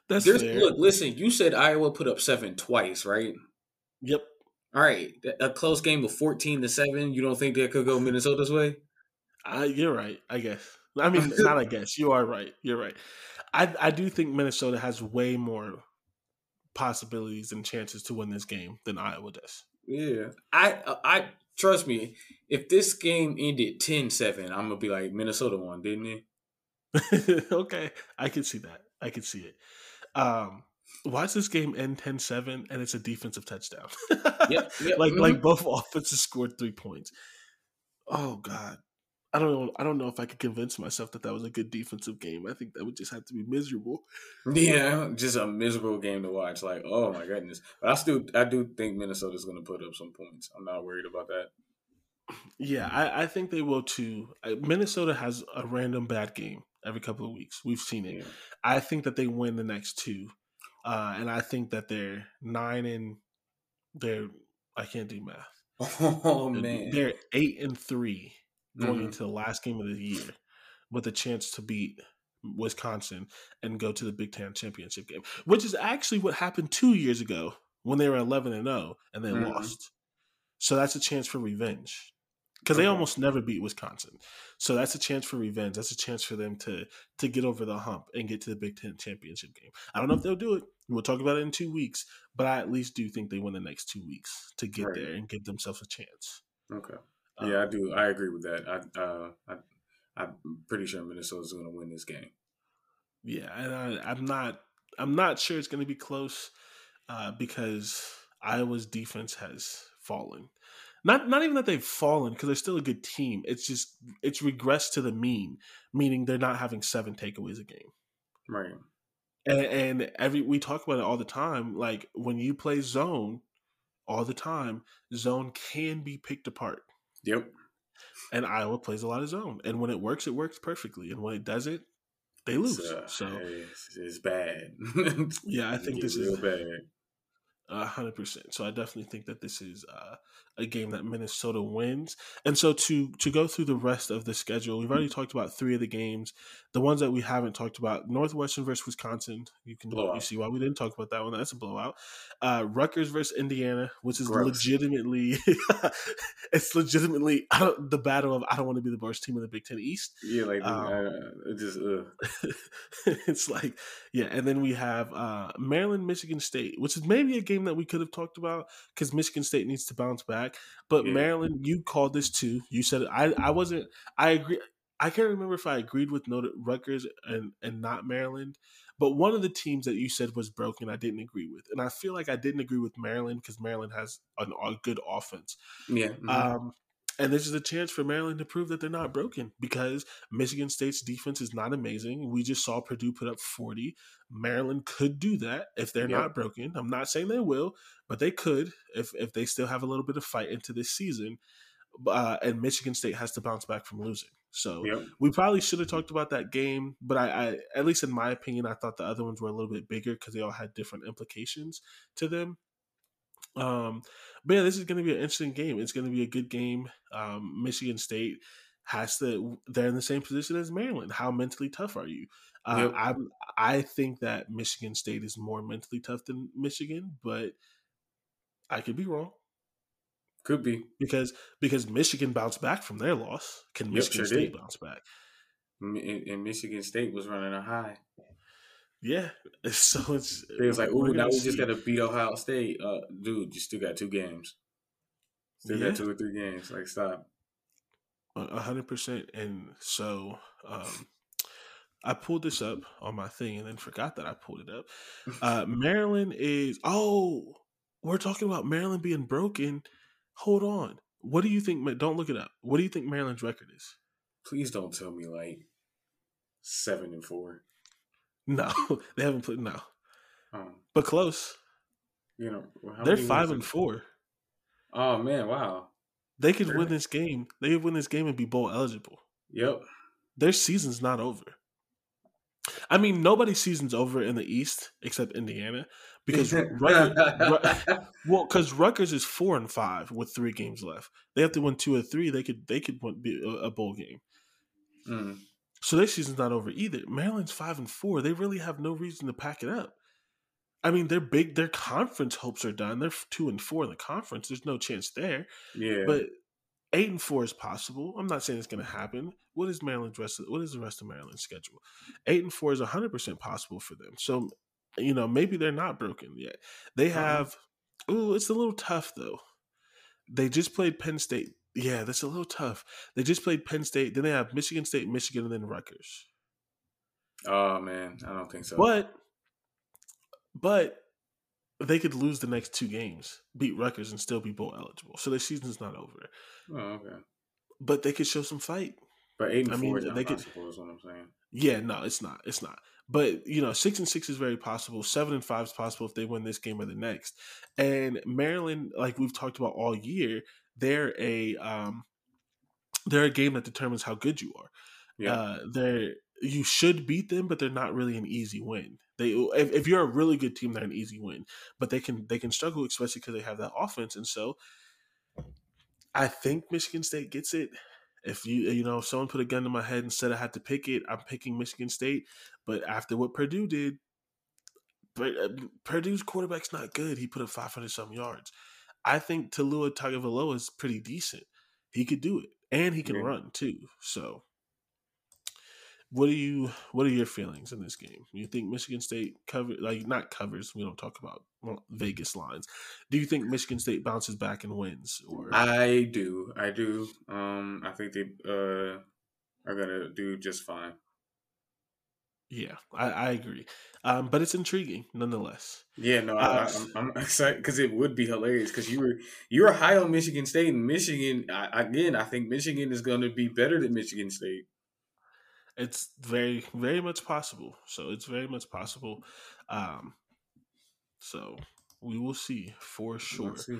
That's There's, fair. look, listen. You said Iowa put up seven twice, right? Yep. All right, a close game of fourteen to seven. You don't think that could go Minnesota's way? I, you're right. I guess. I mean, not. I guess you are right. You're right. I I do think Minnesota has way more possibilities and chances to win this game than Iowa does. Yeah, I I trust me. If this game ended 10-7, I'm gonna be like Minnesota won, didn't it? okay, I can see that. I can see it. Um, watch this game end 10-7 and it's a defensive touchdown. Yep, yep, like mhm. like both offenses scored three points. Oh God, I don't know. I don't know if I could convince myself that that was a good defensive game. I think that would just have to be miserable. Yeah, just a miserable game to watch. Like, oh my goodness. But I still, I do think Minnesota's going to put up some points. I'm not worried about that. Yeah, I, I think they will too. Minnesota has a random bad game every couple of weeks. We've seen it. Yeah. I think that they win the next two, uh, and I think that they're nine and they're. I can't do math. Oh man, They're eight and three going Mhm. into the last game of the year with a chance to beat Wisconsin and go to the Big Ten championship game, which is actually what happened two years ago when they were eleven and zero and they Mhm. lost. So that's a chance for revenge because they almost never beat Wisconsin. So that's a chance for revenge. That's a chance for them to to get over the hump and get to the Big Ten championship game. I don't know if they'll do it. We'll talk about it in two weeks, but I at least do think they win the next two weeks to get Right. there and give themselves a chance. okay. Um, Yeah, I do. I agree with that. I, uh, I, I'm pretty sure Minnesota's going to win this game. Yeah, and I, I'm not. I'm not sure it's going to be close uh, because Iowa's defense has fallen. Not not even that they've fallen because they're still a good team. It's just it's regressed to the mean, meaning they're not having seven takeaways a game. Right. And, and every we talk about it all the time. Like when you play zone, all the time, zone can be picked apart. Yep. And Iowa plays a lot of zone, and when it works, it works perfectly. And when it doesn't, they lose. Uh, so it's, it's bad. yeah, I think this is bad. A hundred percent. So I definitely think that this is uh, a game that Minnesota wins. And so to to go through the rest of the schedule, we've already talked about three of the games. The ones that we haven't talked about: Northwestern versus Wisconsin. You can you see why we didn't talk about that one. That's a blowout. Uh, Rutgers versus Indiana, which is Gross. legitimately, it's legitimately I don't, the battle of I don't want to be the worst team in the Big Ten East. Yeah, like Um, uh, it just uh, it's like yeah and then we have uh maryland michigan state which is maybe a game that we could have talked about because michigan state needs to bounce back but Yeah. maryland you called this too you said it. i i wasn't i agree i can't remember if i agreed with Notre, rutgers and and not maryland But one of the teams that you said was broken, I didn't agree with, and I feel like I didn't agree with Maryland because Maryland has an, a good offense. Yeah. Mm-hmm. Um, and this is a chance for Maryland to prove that they're not broken because Michigan State's defense is not amazing. We just saw Purdue put up 40. Maryland could do that if they're yep. not broken. I'm not saying they will, but they could if if they still have a little bit of fight into this season. Uh, and Michigan State has to bounce back from losing. So yep. we probably should have talked about that game, but I, I, at least in my opinion, I thought the other ones were a little bit bigger because they all had different implications to them. Um, but yeah, this is going to be an interesting game. It's going to be a good game. Um, Michigan State has to. They're in the same position as Maryland. How mentally tough are you? Uh, yep. I I think that Michigan State is more mentally tough than Michigan, but I could be wrong. Could be because because Michigan bounced back from their loss. Can yep, Michigan sure State did. bounce back? And Michigan State was running a high. Yeah, so it's it was like, oh, now we just got to beat Ohio State, uh, dude. You still got two games. Still yeah. got two or three games. Like, stop. A hundred percent. And so, um, I pulled this up on my thing and then forgot that I pulled it up. Uh, Maryland is oh, we're talking about Maryland being broken. Hold on. What do you think? Don't look it up. What do you think Maryland's record is? Please don't tell me like seven and four. No, they haven't put no, um, but close. You know, they're five and four. Oh man! Wow. They could win this game. They could win this game and be bowl eligible. Yep. Their season's not over. I mean, nobody's season's over in the East except Indiana because Rutgers, well, because Rutgers is four and five with three games left. They have to win two or three. They could they could win, be a, bowl game. Mm. So their season's not over either. Maryland's five and four. They really have no reason to pack it up. I mean, they're big. Their conference hopes are done. They're two and four in the conference. There's no chance there. Yeah. But eight and four is possible. I'm not saying it's going to happen. What is Maryland's rest? Of, what is the rest of Maryland's schedule? Eight and four is 100 percent possible for them. So, you know, maybe they're not broken yet. They uh-huh. have. Oh, it's a little tough though. They just played Penn State yeah, that's a little tough. They just played Penn State. Then they have Michigan State, Michigan, and then Rutgers. Oh man, I don't think so. But but they could lose the next two games, beat Rutgers, and still be bowl eligible. So their season's not over. Oh, okay. But they could show some fight. But eight and I four mean, is they could, is what I'm saying. Yeah, no, it's not. It's not. But you know, six and six is very possible. Seven and five is possible if they win this game or the next. And Maryland, like we've talked about all year, they're a um, they're a game that determines how good you are. Yeah. Uh, they're you should beat them, but they're not really an easy win. They if, if you're a really good team, they're an easy win, but they can they can struggle, especially because they have that offense. And so, I think Michigan State gets it. If you you know if someone put a gun to my head and said I had to pick it, I'm picking Michigan State. But after what Purdue did, uh, Purdue's quarterback's not good. He put up 500 some yards. I think Taulia Tagovailoa is pretty decent. He could do it, and he can run too. So, what are you? What are your feelings in this game? You think Michigan State cover like not covers? We don't talk about Vegas lines. Do you think Michigan State bounces back and wins? Or I do, I do. Um, I think they uh, are gonna do just fine. Yeah, I, I agree. Um, but it's intriguing nonetheless. Yeah, no, uh, I, am excited because it would be hilarious because you were you were high on Michigan State and Michigan I, again. I think Michigan is going to be better than Michigan State. It's very very much possible. So it's very much possible. Um, so we will see for sure. See.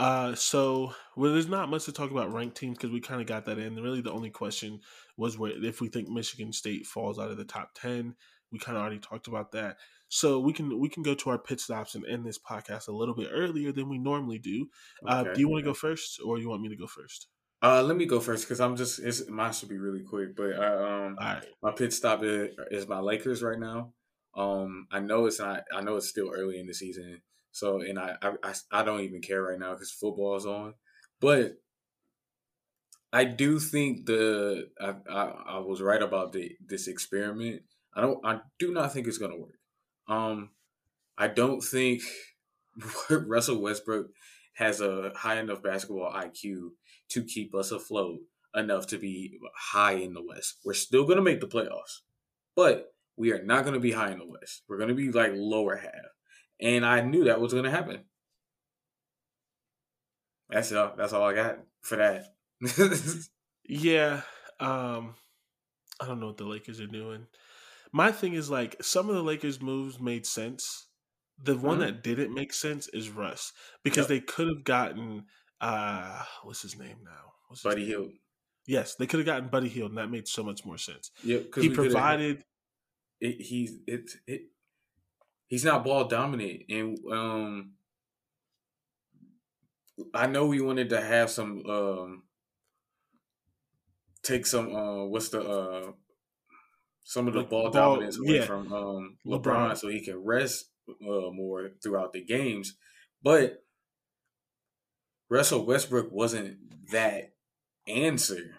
Uh, so well, there's not much to talk about ranked teams because we kind of got that in. Really, the only question was where if we think Michigan State falls out of the top ten. We kind of already talked about that, so we can we can go to our pit stops and end this podcast a little bit earlier than we normally do. Uh, okay. Do you want to go first, or you want me to go first? Uh, let me go first because I'm just it's, mine should be really quick. But uh, um, my pit stop is, is my Lakers right now. Um, I know it's not. I know it's still early in the season, so, and I, I, I don't even care right now because football is on. But I do think the I, I, I was right about the this experiment. I don't. I do not think it's gonna work. Um, I don't think Russell Westbrook has a high enough basketball IQ to keep us afloat enough to be high in the West. We're still gonna make the playoffs, but we are not to be high in the West. We're to be like lower half. And I knew that was going to happen. That's all. That's all I got for that. yeah, um, I don't know what the Lakers are doing. My thing is like some of the Lakers moves made sense. The one mm-hmm. that didn't make sense is Russ because yep. they could have gotten uh what's his name now? What's Buddy Hield. Yes, they could have gotten Buddy Hield, and that made so much more sense. Yeah, he provided. It, he's it, it he's not ball dominant, and um, I know we wanted to have some um, take some uh, what's the uh, some of the like ball, ball, dominance away yeah. from um, LeBron, LeBron, so he can rest uh, more throughout the games, but Russell Westbrook wasn't that answer.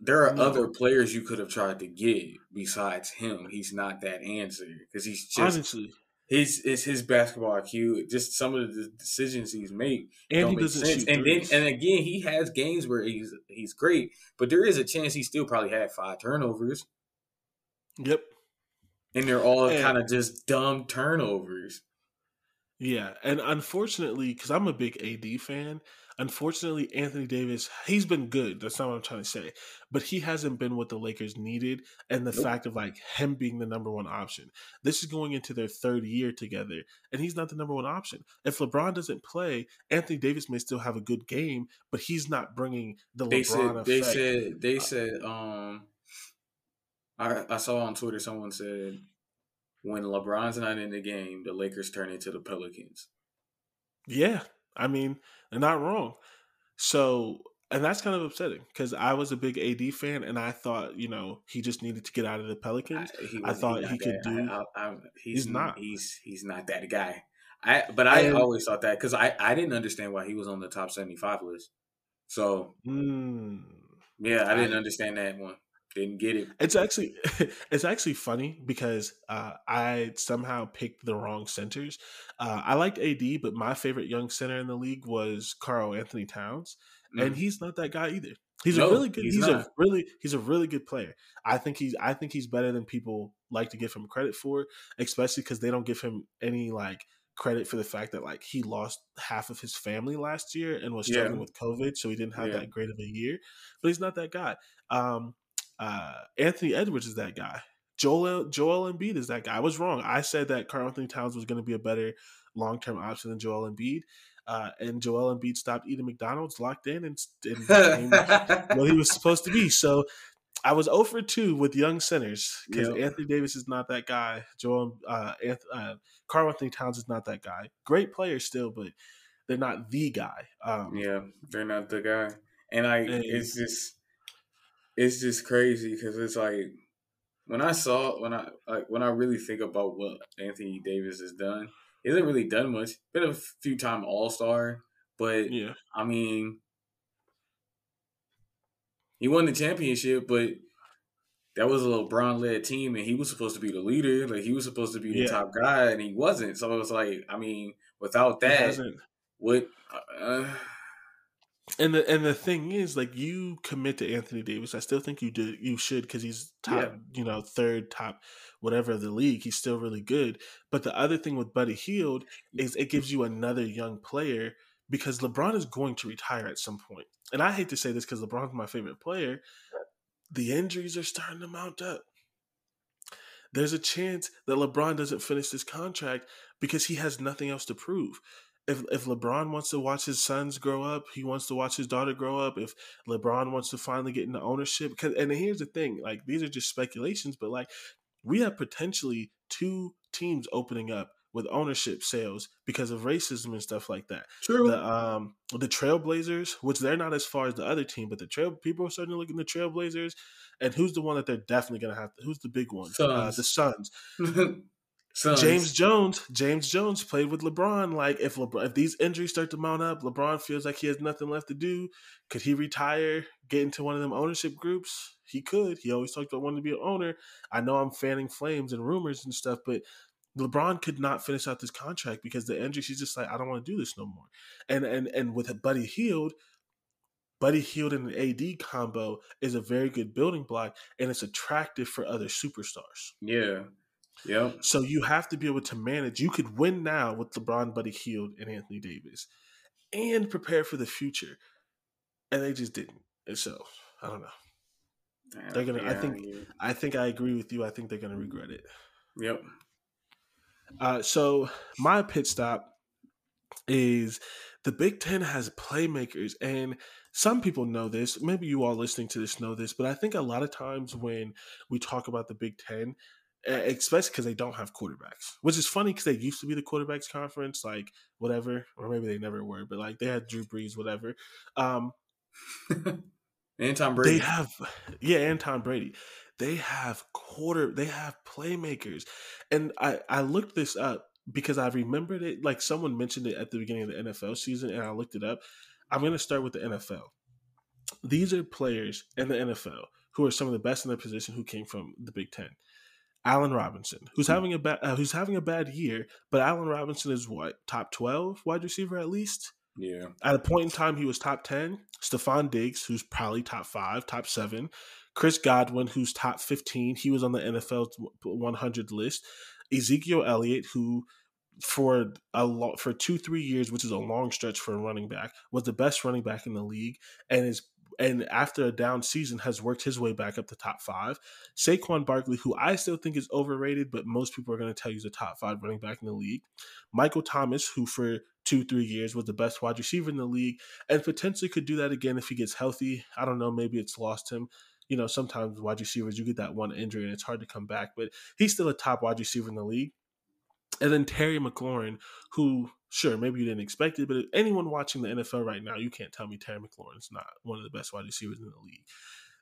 There are no. other players you could have tried to get besides him. He's not that answer because he's just honestly his it's his basketball IQ. Just some of the decisions he's made and he doesn't sense. Shoot and threes. then and again, he has games where he's he's great, but there is a chance he still probably had five turnovers. Yep, and they're all kind of just dumb turnovers. Yeah, and unfortunately, because I'm a big AD fan, unfortunately, Anthony Davis, he's been good. That's not what I'm trying to say, but he hasn't been what the Lakers needed. And the nope. fact of like him being the number one option, this is going into their third year together, and he's not the number one option. If LeBron doesn't play, Anthony Davis may still have a good game, but he's not bringing the they LeBron said, They said they uh, said um, I I saw on Twitter someone said when LeBron's not in the game, the Lakers turn into the Pelicans. Yeah, I mean, they're not wrong. So, and that's kind of upsetting because I was a big AD fan, and I thought, you know, he just needed to get out of the Pelicans. I, I thought he could that. do. I, I, he's, he's, not. He's he's not that guy. I but I and, always thought that because I I didn't understand why he was on the top seventy five list. So mm, yeah, I didn't understand that one. Didn't get it. It's actually it's actually funny because uh, I somehow picked the wrong centers. Uh, I liked AD, but my favorite young center in the league was Karl-Anthony Towns, mm. and he's not that guy either. He's no, a really good. He's, he's a really he's a really good player. I think he's I think he's better than people like to give him credit for, especially because they don't give him any like credit for the fact that like he lost half of his family last year and was struggling yeah. with COVID, so he didn't have yeah. that great of a year. But he's not that guy. Um, uh, Anthony Edwards is that guy. Joel Joel Embiid is that guy. I was wrong. I said that Karl-Anthony Towns was going to be a better long term option than Joel Embiid. Uh, and Joel Embiid stopped eating McDonald's, locked in, and, and became what he was supposed to be. So I was over 2 with young centers because yep. Anthony Davis is not that guy. Joel uh, uh, Karl-Anthony Towns is not that guy. Great player still, but they're not the guy. Um, yeah, they're not the guy. And I, and, it's just it's just crazy because it's like when I saw when I like when I really think about what Anthony Davis has done, he hasn't really done much. Been a few time All Star, but yeah, I mean, he won the championship, but that was a LeBron led team, and he was supposed to be the leader. Like he was supposed to be the top guy, and he wasn't. So it was like, I mean, without that, what? Uh, and the and the thing is, like you commit to Anthony Davis. I still think you do. You should because he's top, yeah. you know, third top, whatever of the league. He's still really good. But the other thing with Buddy Hield is it gives you another young player because LeBron is going to retire at some point. And I hate to say this because LeBron's my favorite player. The injuries are starting to mount up. There's a chance that LeBron doesn't finish this contract because he has nothing else to prove if if LeBron wants to watch his sons grow up, he wants to watch his daughter grow up. If LeBron wants to finally get into ownership, and here's the thing, like these are just speculations, but like we have potentially two teams opening up with ownership sales because of racism and stuff like that. True. The um the Trailblazers, which they're not as far as the other team, but the trail people are starting to look at the Trailblazers. And who's the one that they're definitely gonna have? To, who's the big one? Uh, the Suns. Suns. James Jones, James Jones played with LeBron. Like if LeBron, if these injuries start to mount up, LeBron feels like he has nothing left to do. Could he retire, get into one of them ownership groups? He could. He always talked about wanting to be an owner. I know I'm fanning flames and rumors and stuff, but LeBron could not finish out this contract because the injury. He's just like, I don't want to do this no more. And and and with Buddy Hield, Buddy Hield and an AD combo is a very good building block, and it's attractive for other superstars. Yeah, Yeah. So you have to be able to manage. You could win now with LeBron, Buddy Hield, and Anthony Davis, and prepare for the future. And they just didn't. And so I don't know. They're gonna. I think. I think I agree with you. I think they're gonna regret it. Yep. Uh, so my pit stop is the Big Ten has playmakers, and some people know this. Maybe you all listening to this know this, but I think a lot of times when we talk about the Big Ten, especially because they don't have quarterbacks, which is funny because they used to be the quarterbacks conference, like whatever, or maybe they never were, but like they had Drew Brees, whatever. Um, and Tom Brady. they have, yeah, and Tom Brady. They have quarter. They have playmakers, and I I looked this up because I remembered it. Like someone mentioned it at the beginning of the NFL season, and I looked it up. I'm going to start with the NFL. These are players in the NFL who are some of the best in their position who came from the Big Ten. Allen Robinson, who's having a bad uh, who's having a bad year, but Allen Robinson is what top twelve wide receiver at least. yeah. At a point in time, he was top 10. Stefon Diggs, who's probably top five, top seven. Chris Godwin, who's top 15. He was on the NFL 100 list. Ezekiel Elliott, who for a lot for two three years, which is a long stretch for a running back, was the best running back in the league, and is and after a down season has worked his way back up to top five. Saquon Barkley, who I still think is overrated, but most people are going to tell you is a top five running back in the league. Michael Thomas, who for two three years was the best wide receiver in the league, and potentially could do that again if he gets healthy. I don't know, maybe it's lost him. You know, sometimes wide receivers you get that one injury and it's hard to come back, but he's still a top wide receiver in the league. And then Terry McLaurin, who, sure, maybe you didn't expect it, but anyone watching the NFL right now, you can't tell me Terry McLaurin's not one of the best wide receivers in the league.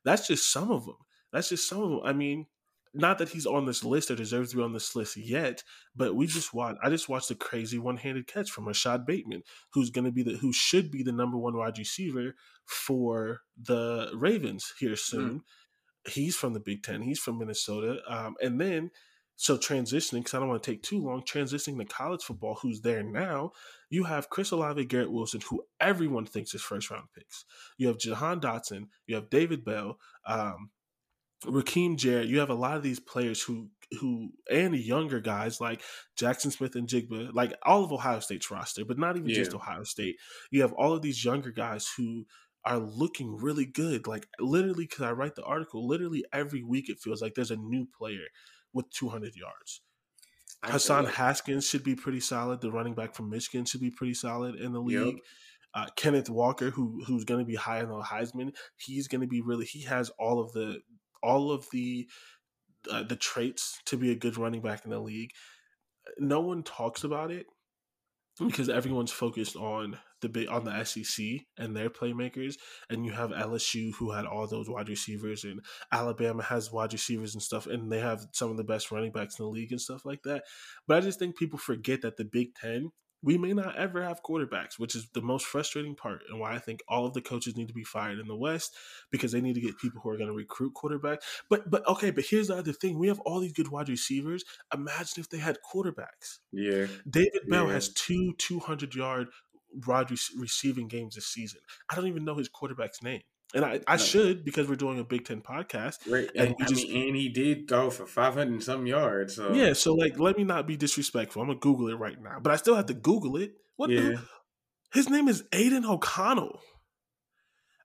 That's just some of them. That's just some of them. I mean, not that he's on this list or deserves to be on this list yet, but we just watched. I just watched a crazy one-handed catch from Rashad Bateman, who's going to be the who should be the number one wide receiver for the Ravens here soon. He's from the Big Ten. He's from Minnesota, um, and then so transitioning because I don't want to take too long. Transitioning to college football, who's there now? You have Chris Olave, Garrett Wilson, who everyone thinks is first round picks. You have Jahan Dotson. You have David Bell. Um, Rakim Jarrett, you have a lot of these players who who and younger guys like Jaxon Smith-Njigba, like all of Ohio State's roster, but not even just Ohio State. You have all of these younger guys who are looking really good. Like literally, because I write the article, literally every week it feels like there's a new player with 200 yards. Hassan Haskins should be pretty solid. The running back from Michigan should be pretty solid in the Yep. league. Uh, Kenneth Walker, who who's going to be high in the Heisman, he's going to be really. He has all of the all of the uh, the traits to be a good running back in the league. No one talks about it because everyone's focused on the big on the SEC and their playmakers, and you have LSU who had all those wide receivers, and Alabama has wide receivers and stuff, and they have some of the best running backs in the league and stuff like that. But I just think people forget that the Big Ten, we may not ever have quarterbacks, which is the most frustrating part, and why I think all of the coaches need to be fired in the West because they need to get people who are going to recruit quarterbacks. But but okay, but here's the other thing: we have all these good wide receivers. Imagine if they had quarterbacks. Yeah. David Bell Yeah. has two 200 yard wide rec- receiving games this season. I don't even know his quarterback's name. And I, I No. should because we're doing a Big Ten podcast. Right. And And, just- mean, and he did throw for 500 and some yards. So Yeah, so like, let me not be disrespectful. I'm gonna Google it right now, but I still have to mm-hmm. Google it. What? Yeah. The, his name is Aidan O'Connell.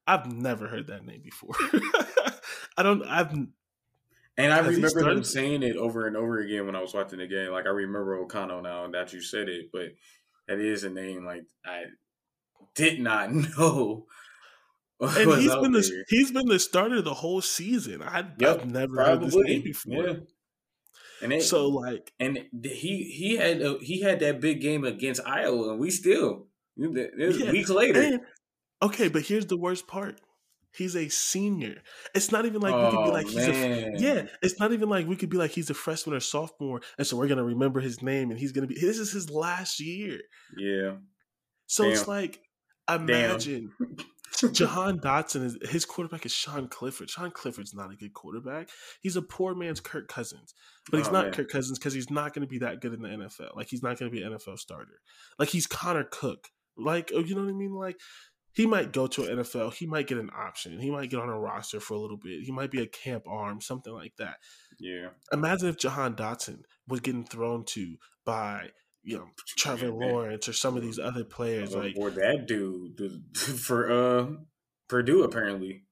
I've never heard that name before. I don't. I've And I remember him saying it over and over again when I was watching the game. Like I remember O'Connell now that you said it, but that is a name like I did not know. And he's been the he's been the starter the whole season. I, Yep, I've never heard this name before. yeah. And it, So like, and he he had a, he had that big game against Iowa, and we still it was Yeah, weeks later. and, okay, but here's the worst part: he's a senior. It's not even like we could be Oh, like he's a yeah. It's not even like we could be like he's a freshman or sophomore, and so we're gonna remember his name, and he's gonna be. This is his last year, yeah, so it's Damn. like imagine. Jahan Dotson is his quarterback is Sean Clifford. Sean Clifford's not a good quarterback. He's a poor man's Kirk Cousins, but he's Oh, not man. Kirk Cousins because he's not going to be that good in the NFL. Like he's not going to be an NFL starter. Like he's Connor Cook. Like oh, you know what I mean? Like he might go to an NFL. He might get an option. He might get on a roster for a little bit. He might be a camp arm, something like that. Yeah. Imagine if Jahan Dotson was getting thrown to by you know Trevor Lawrence or some of these other players, or, like or that dude for uh Purdue apparently.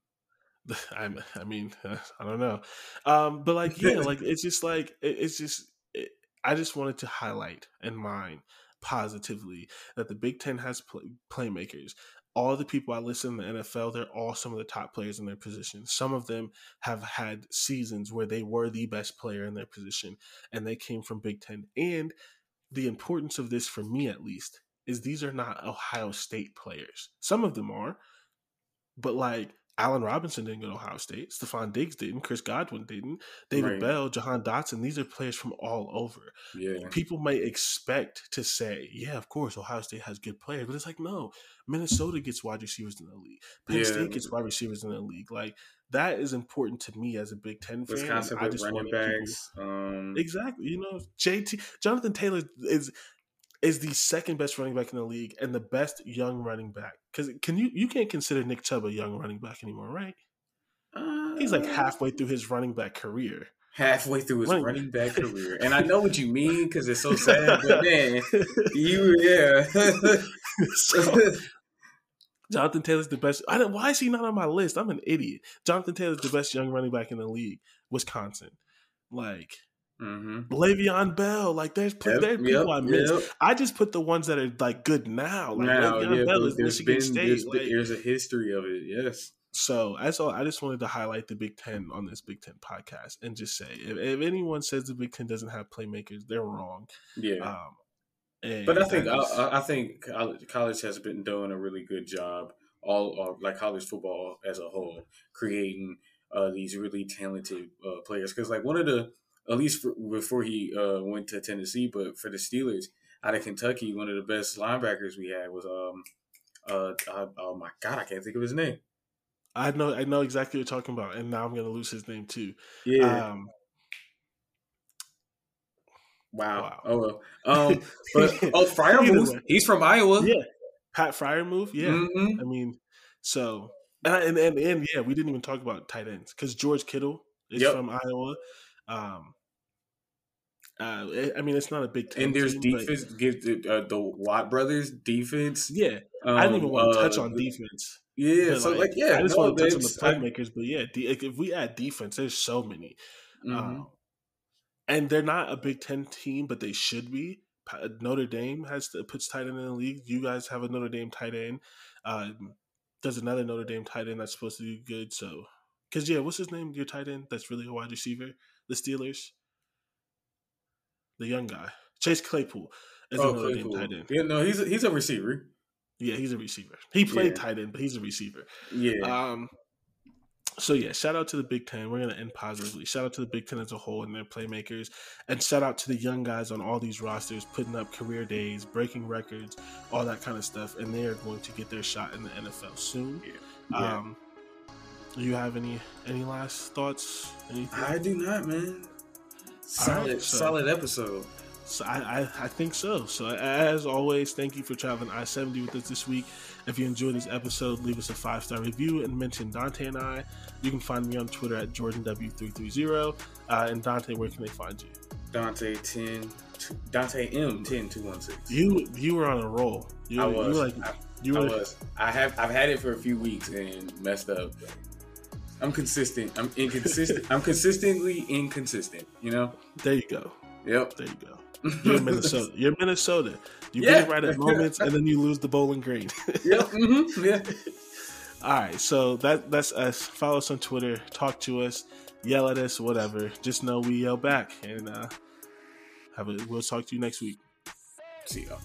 I, I mean, I don't know, um, but like, yeah, like it's just like it, it's just. It, I just wanted to highlight and mind positively that the Big Ten has play, playmakers. All the people I listen to in the NFL, they're all some of the top players in their position. Some of them have had seasons where they were the best player in their position, and they came from Big Ten. And the importance of this, for me at least, is these are not Ohio State players. Some of them are, but like Allen Robinson didn't go to Ohio State. Stefon Diggs didn't. Chris Godwin didn't. David right. Bell, Jahan Dotson. These are players from all over. Yeah. People might expect to say, yeah, of course, Ohio State has good players. But it's like, no, Minnesota gets wide receivers in the league. Penn yeah. State gets wide receivers in the league. Like, that is important to me as a Big Ten fan. Wisconsin I just running backs. People, um, exactly. You know, JT, Jonathan Taylor is is the second best running back in the league and the best young running back. Because can you you can't consider Nick Chubb a young running back anymore, right? Uh, He's like halfway through his running back career. Halfway through his running, running back career, and I know what you mean because it's so sad. But man, you yeah. so, Jonathan Taylor's the best. I don't, why is he not on my list? I'm an idiot. Jonathan Taylor's the best young running back in the league. Wisconsin, like Mm-hmm. Le'Veon Bell, like there's yep, there's people yep, I miss. Yep. I just put the ones that are like good now. Like now, Le'Veon yeah, Bell is Michigan been, State. There's, like, there's, a history of it. Yes. So that's all. I just wanted to highlight the Big Ten on this Big Ten podcast and just say if, if anyone says the Big Ten doesn't have playmakers, they're wrong. Yeah. Um, but I think I, I, think college has been doing a really good job. All uh, like college football as a whole, creating uh, these really talented uh, players. Because like one of the at least for, before he uh, went to Tennessee. But for the Steelers out of Kentucky, one of the best linebackers we had was um uh, uh oh my god, I can't think of his name. I know I know exactly what you're talking about, and now I'm gonna lose his name too. Yeah. Um, wow. wow. Oh well. Um, but oh Freiermuth, he's from Iowa. Yeah. Pat Freiermuth. Yeah. Mm-hmm. I mean, so and, and and yeah, we didn't even talk about tight ends because George Kittle is yep. from Iowa. Um, uh, I mean, it's not a big And there's team, defense. But, give the, uh, the Watt brothers defense. Yeah, um, I didn't even want to touch uh, on defense. Yeah, so like, like, yeah, I just no, want to touch on the playmakers. But yeah, if we add defense, there's so many, mm-hmm. um, and they're not a Big Ten team, but they should be. Notre Dame has to, puts tight end in the league. You guys have a Notre Dame tight end. Um, there's another Notre Dame tight end that's supposed to do good. So, because yeah, what's his name? Your tight end that's really a wide receiver. The Steelers the young guy, Chase Claypool, is oh, another Claypool. tight end. Yeah, no, he's a, he's a receiver. Yeah, he's a receiver. He played yeah. tight end, but he's a receiver. Yeah. Um. So yeah, shout out to the Big Ten. We're gonna end positively. Shout out to the Big Ten as a whole and their playmakers, and shout out to the young guys on all these rosters, putting up career days, breaking records, all that kind of stuff, and they are going to get their shot in the NFL soon. Yeah. Um, do you have any any last thoughts? Anything? I do not, man. Solid, right, so, solid episode. So I, I, I, think so. So as always, thank you for traveling I seventy with us this week. If you enjoyed this episode, leave us a five star review and mention Dante and I. You can find me on Twitter at Jordan W three three zero. Uh, and Dante, where can they find you? Dante ten, Dante M ten two one six. You you were on a roll. You, I was. You were like, I, you were, I was. I have I've had it for a few weeks and messed up. I'm consistent. I'm inconsistent. I'm consistently inconsistent. You know. There you go. Yep. There you go. You're Minnesota. You're Minnesota. You yeah. get it right at moments, and then you lose the Bowling Green. yep. Mm-hmm. Yeah. All right. So that that's us. Follow us on Twitter. Talk to us. Yell at us. Whatever. Just know we yell back, and uh, have a. We'll talk to you next week. See y'all.